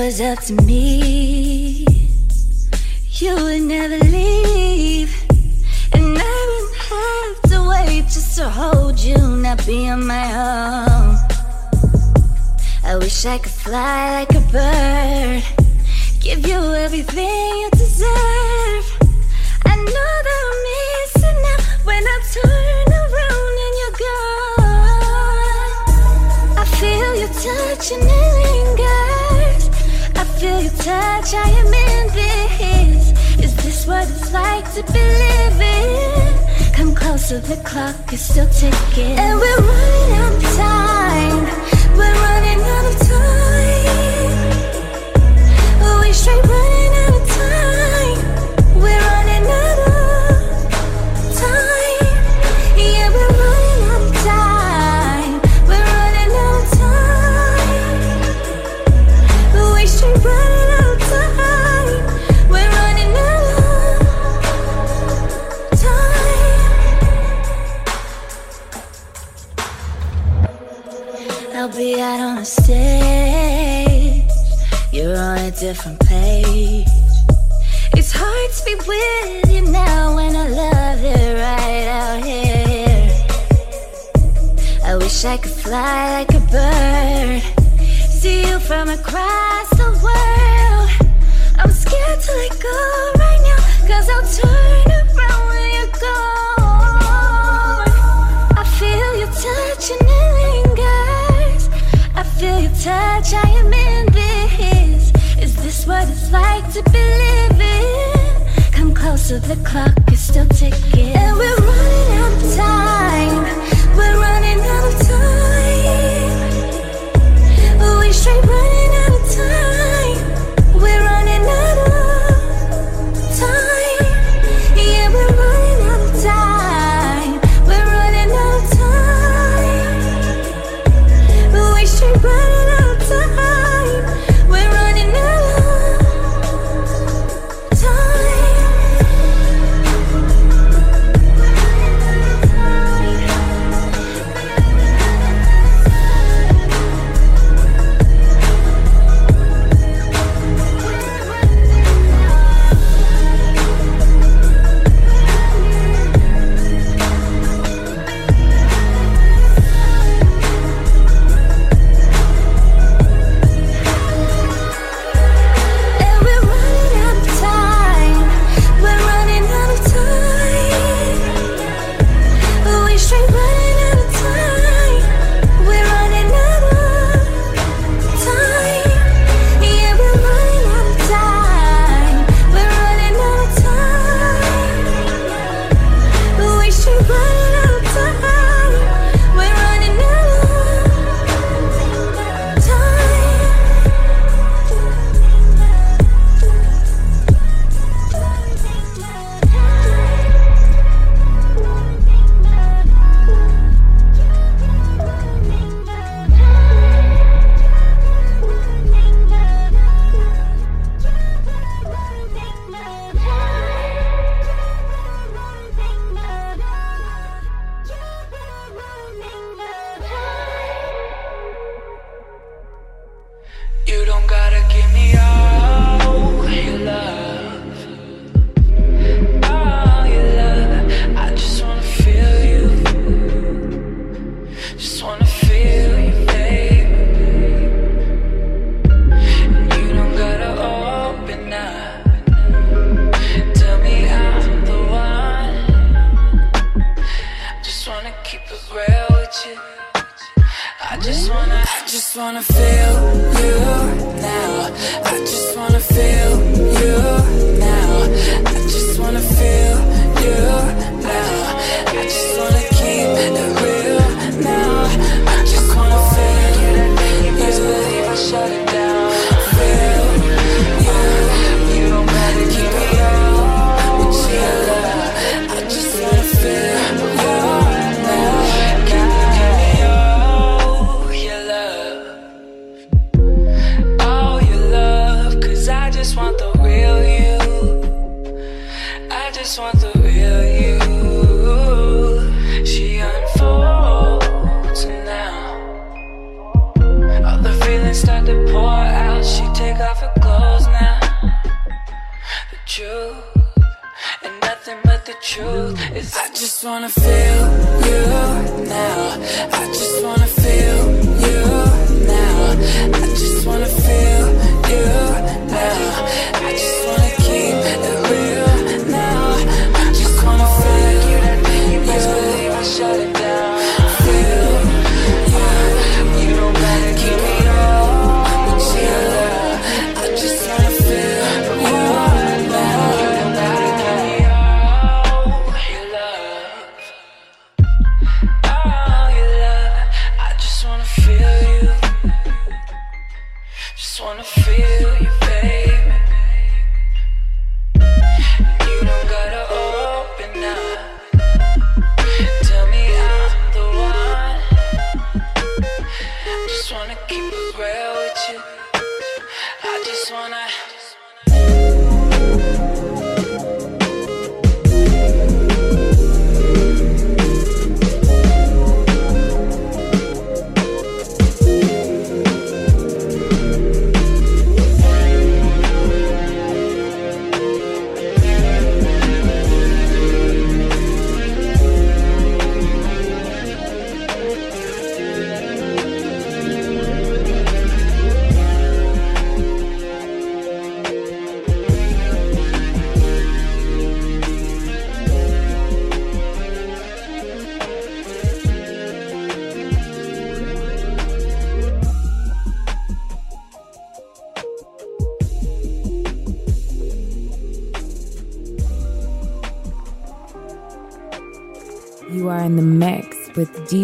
was up to me,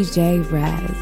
DJ Raz.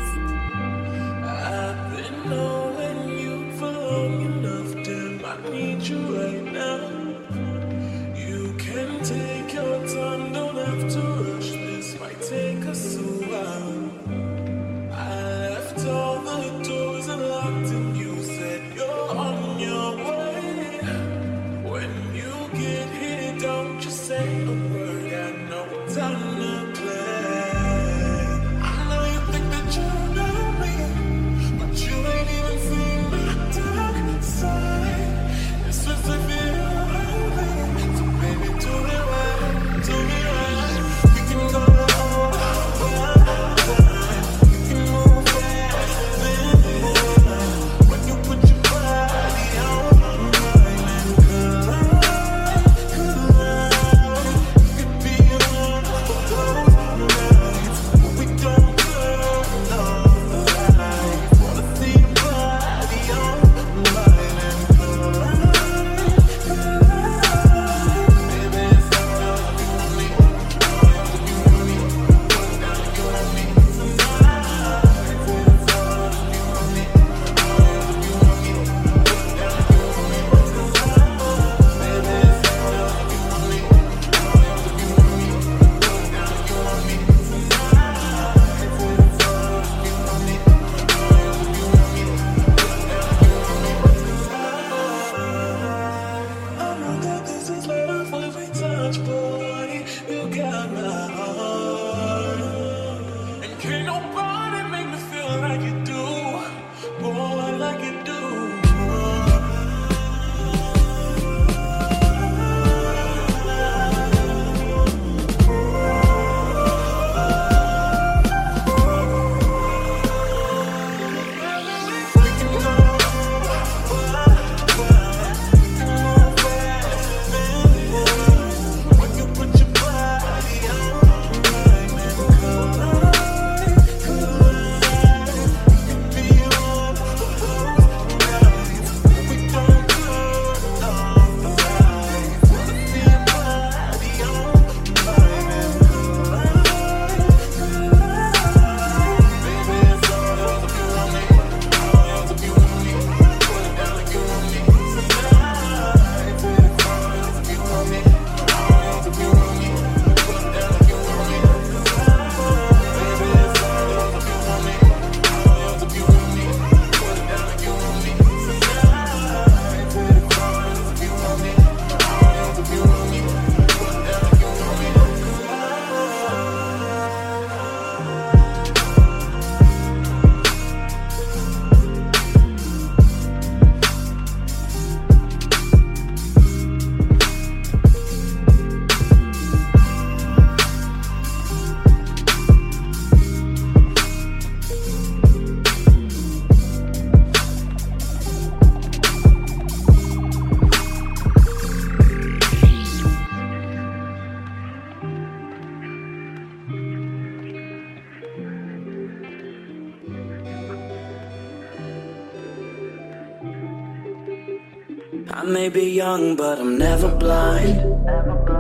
May be young, but I'm never blind.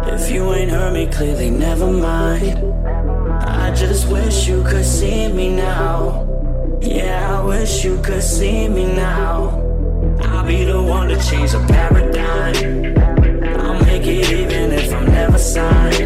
If you ain't heard me clearly, never mind. I just wish you could see me now. Yeah, I wish you could see me now. I'll be the one to change the paradigm. I'll make it even if I'm never signed.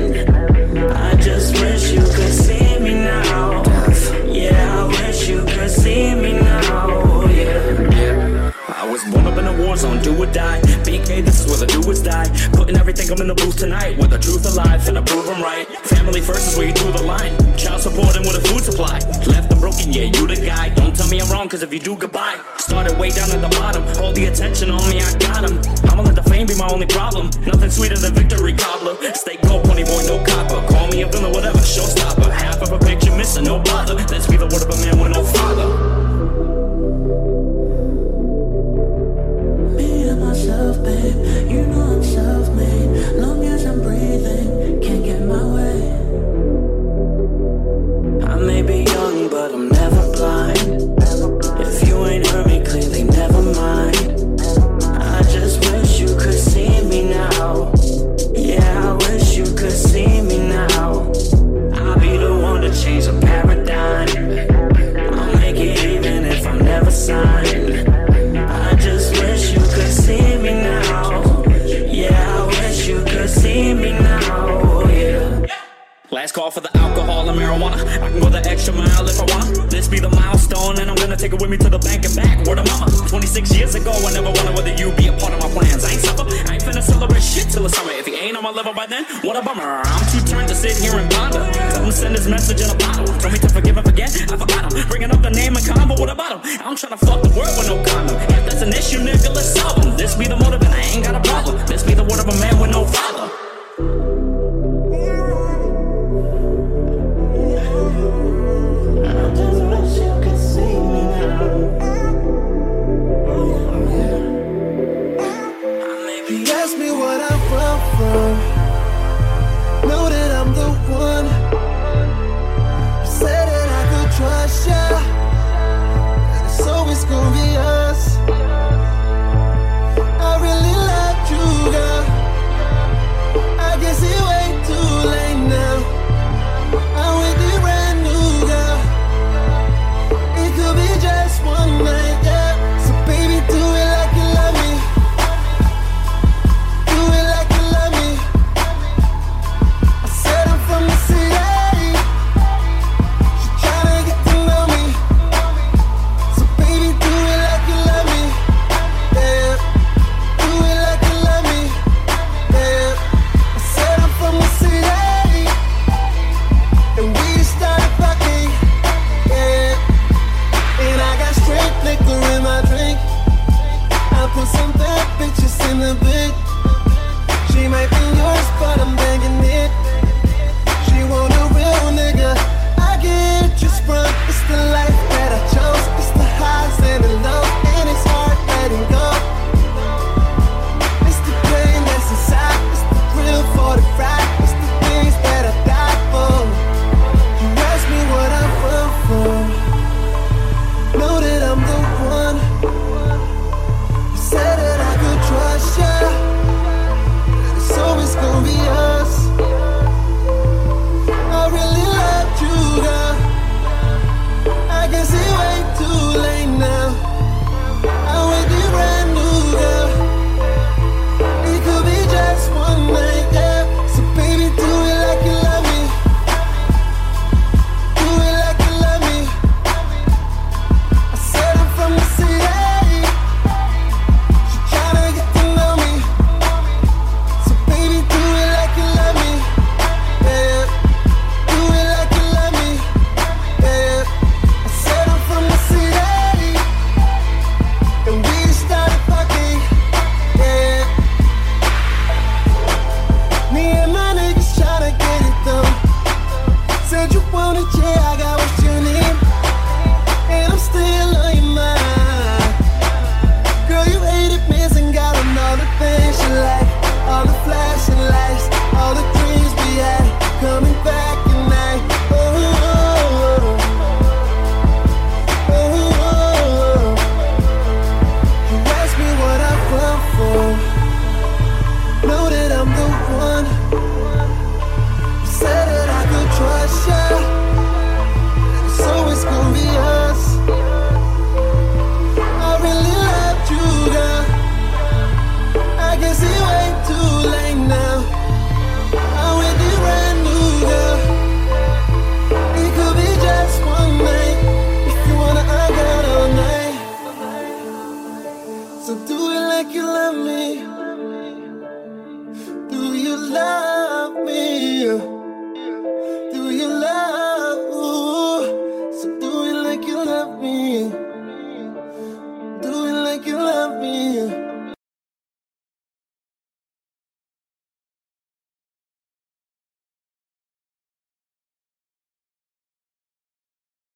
Zone, do or die. BK, this is where the doers die. Putting everything I'm in the booth tonight. With the truth alive, finna prove I'm right. Family first is where you do the line. Child support and with a food supply. Left and broken, yeah, you the guy. Don't tell me I'm wrong, cause if you do, goodbye. Started way down at the bottom. All the attention on me, I got him. I'ma let the fame be my only problem. Nothing sweeter than victory cobbler. Stay gold, pony boy, no copper. Call me a villain, whatever, showstopper. Half of a picture missing, no bother. Let's be the word of a man with no father. Take it with me to the bank and back. Word of mama. 26 years ago, I never wondered whether you'd be a part of my plans. I ain't supper. I ain't finna celebrate shit till the summer. If he ain't on my level by then, what a bummer. I'm too turned to sit here and ponder. Tell him send this message in a bottle. Tell me to forgive and forget. I forgot him. Bringing up the name and combo. What about him? I'm trying to fuck the world with no condom. If that's an issue, nigga, let's solve him. This be the motive and I ain't got a problem. This be the word of a man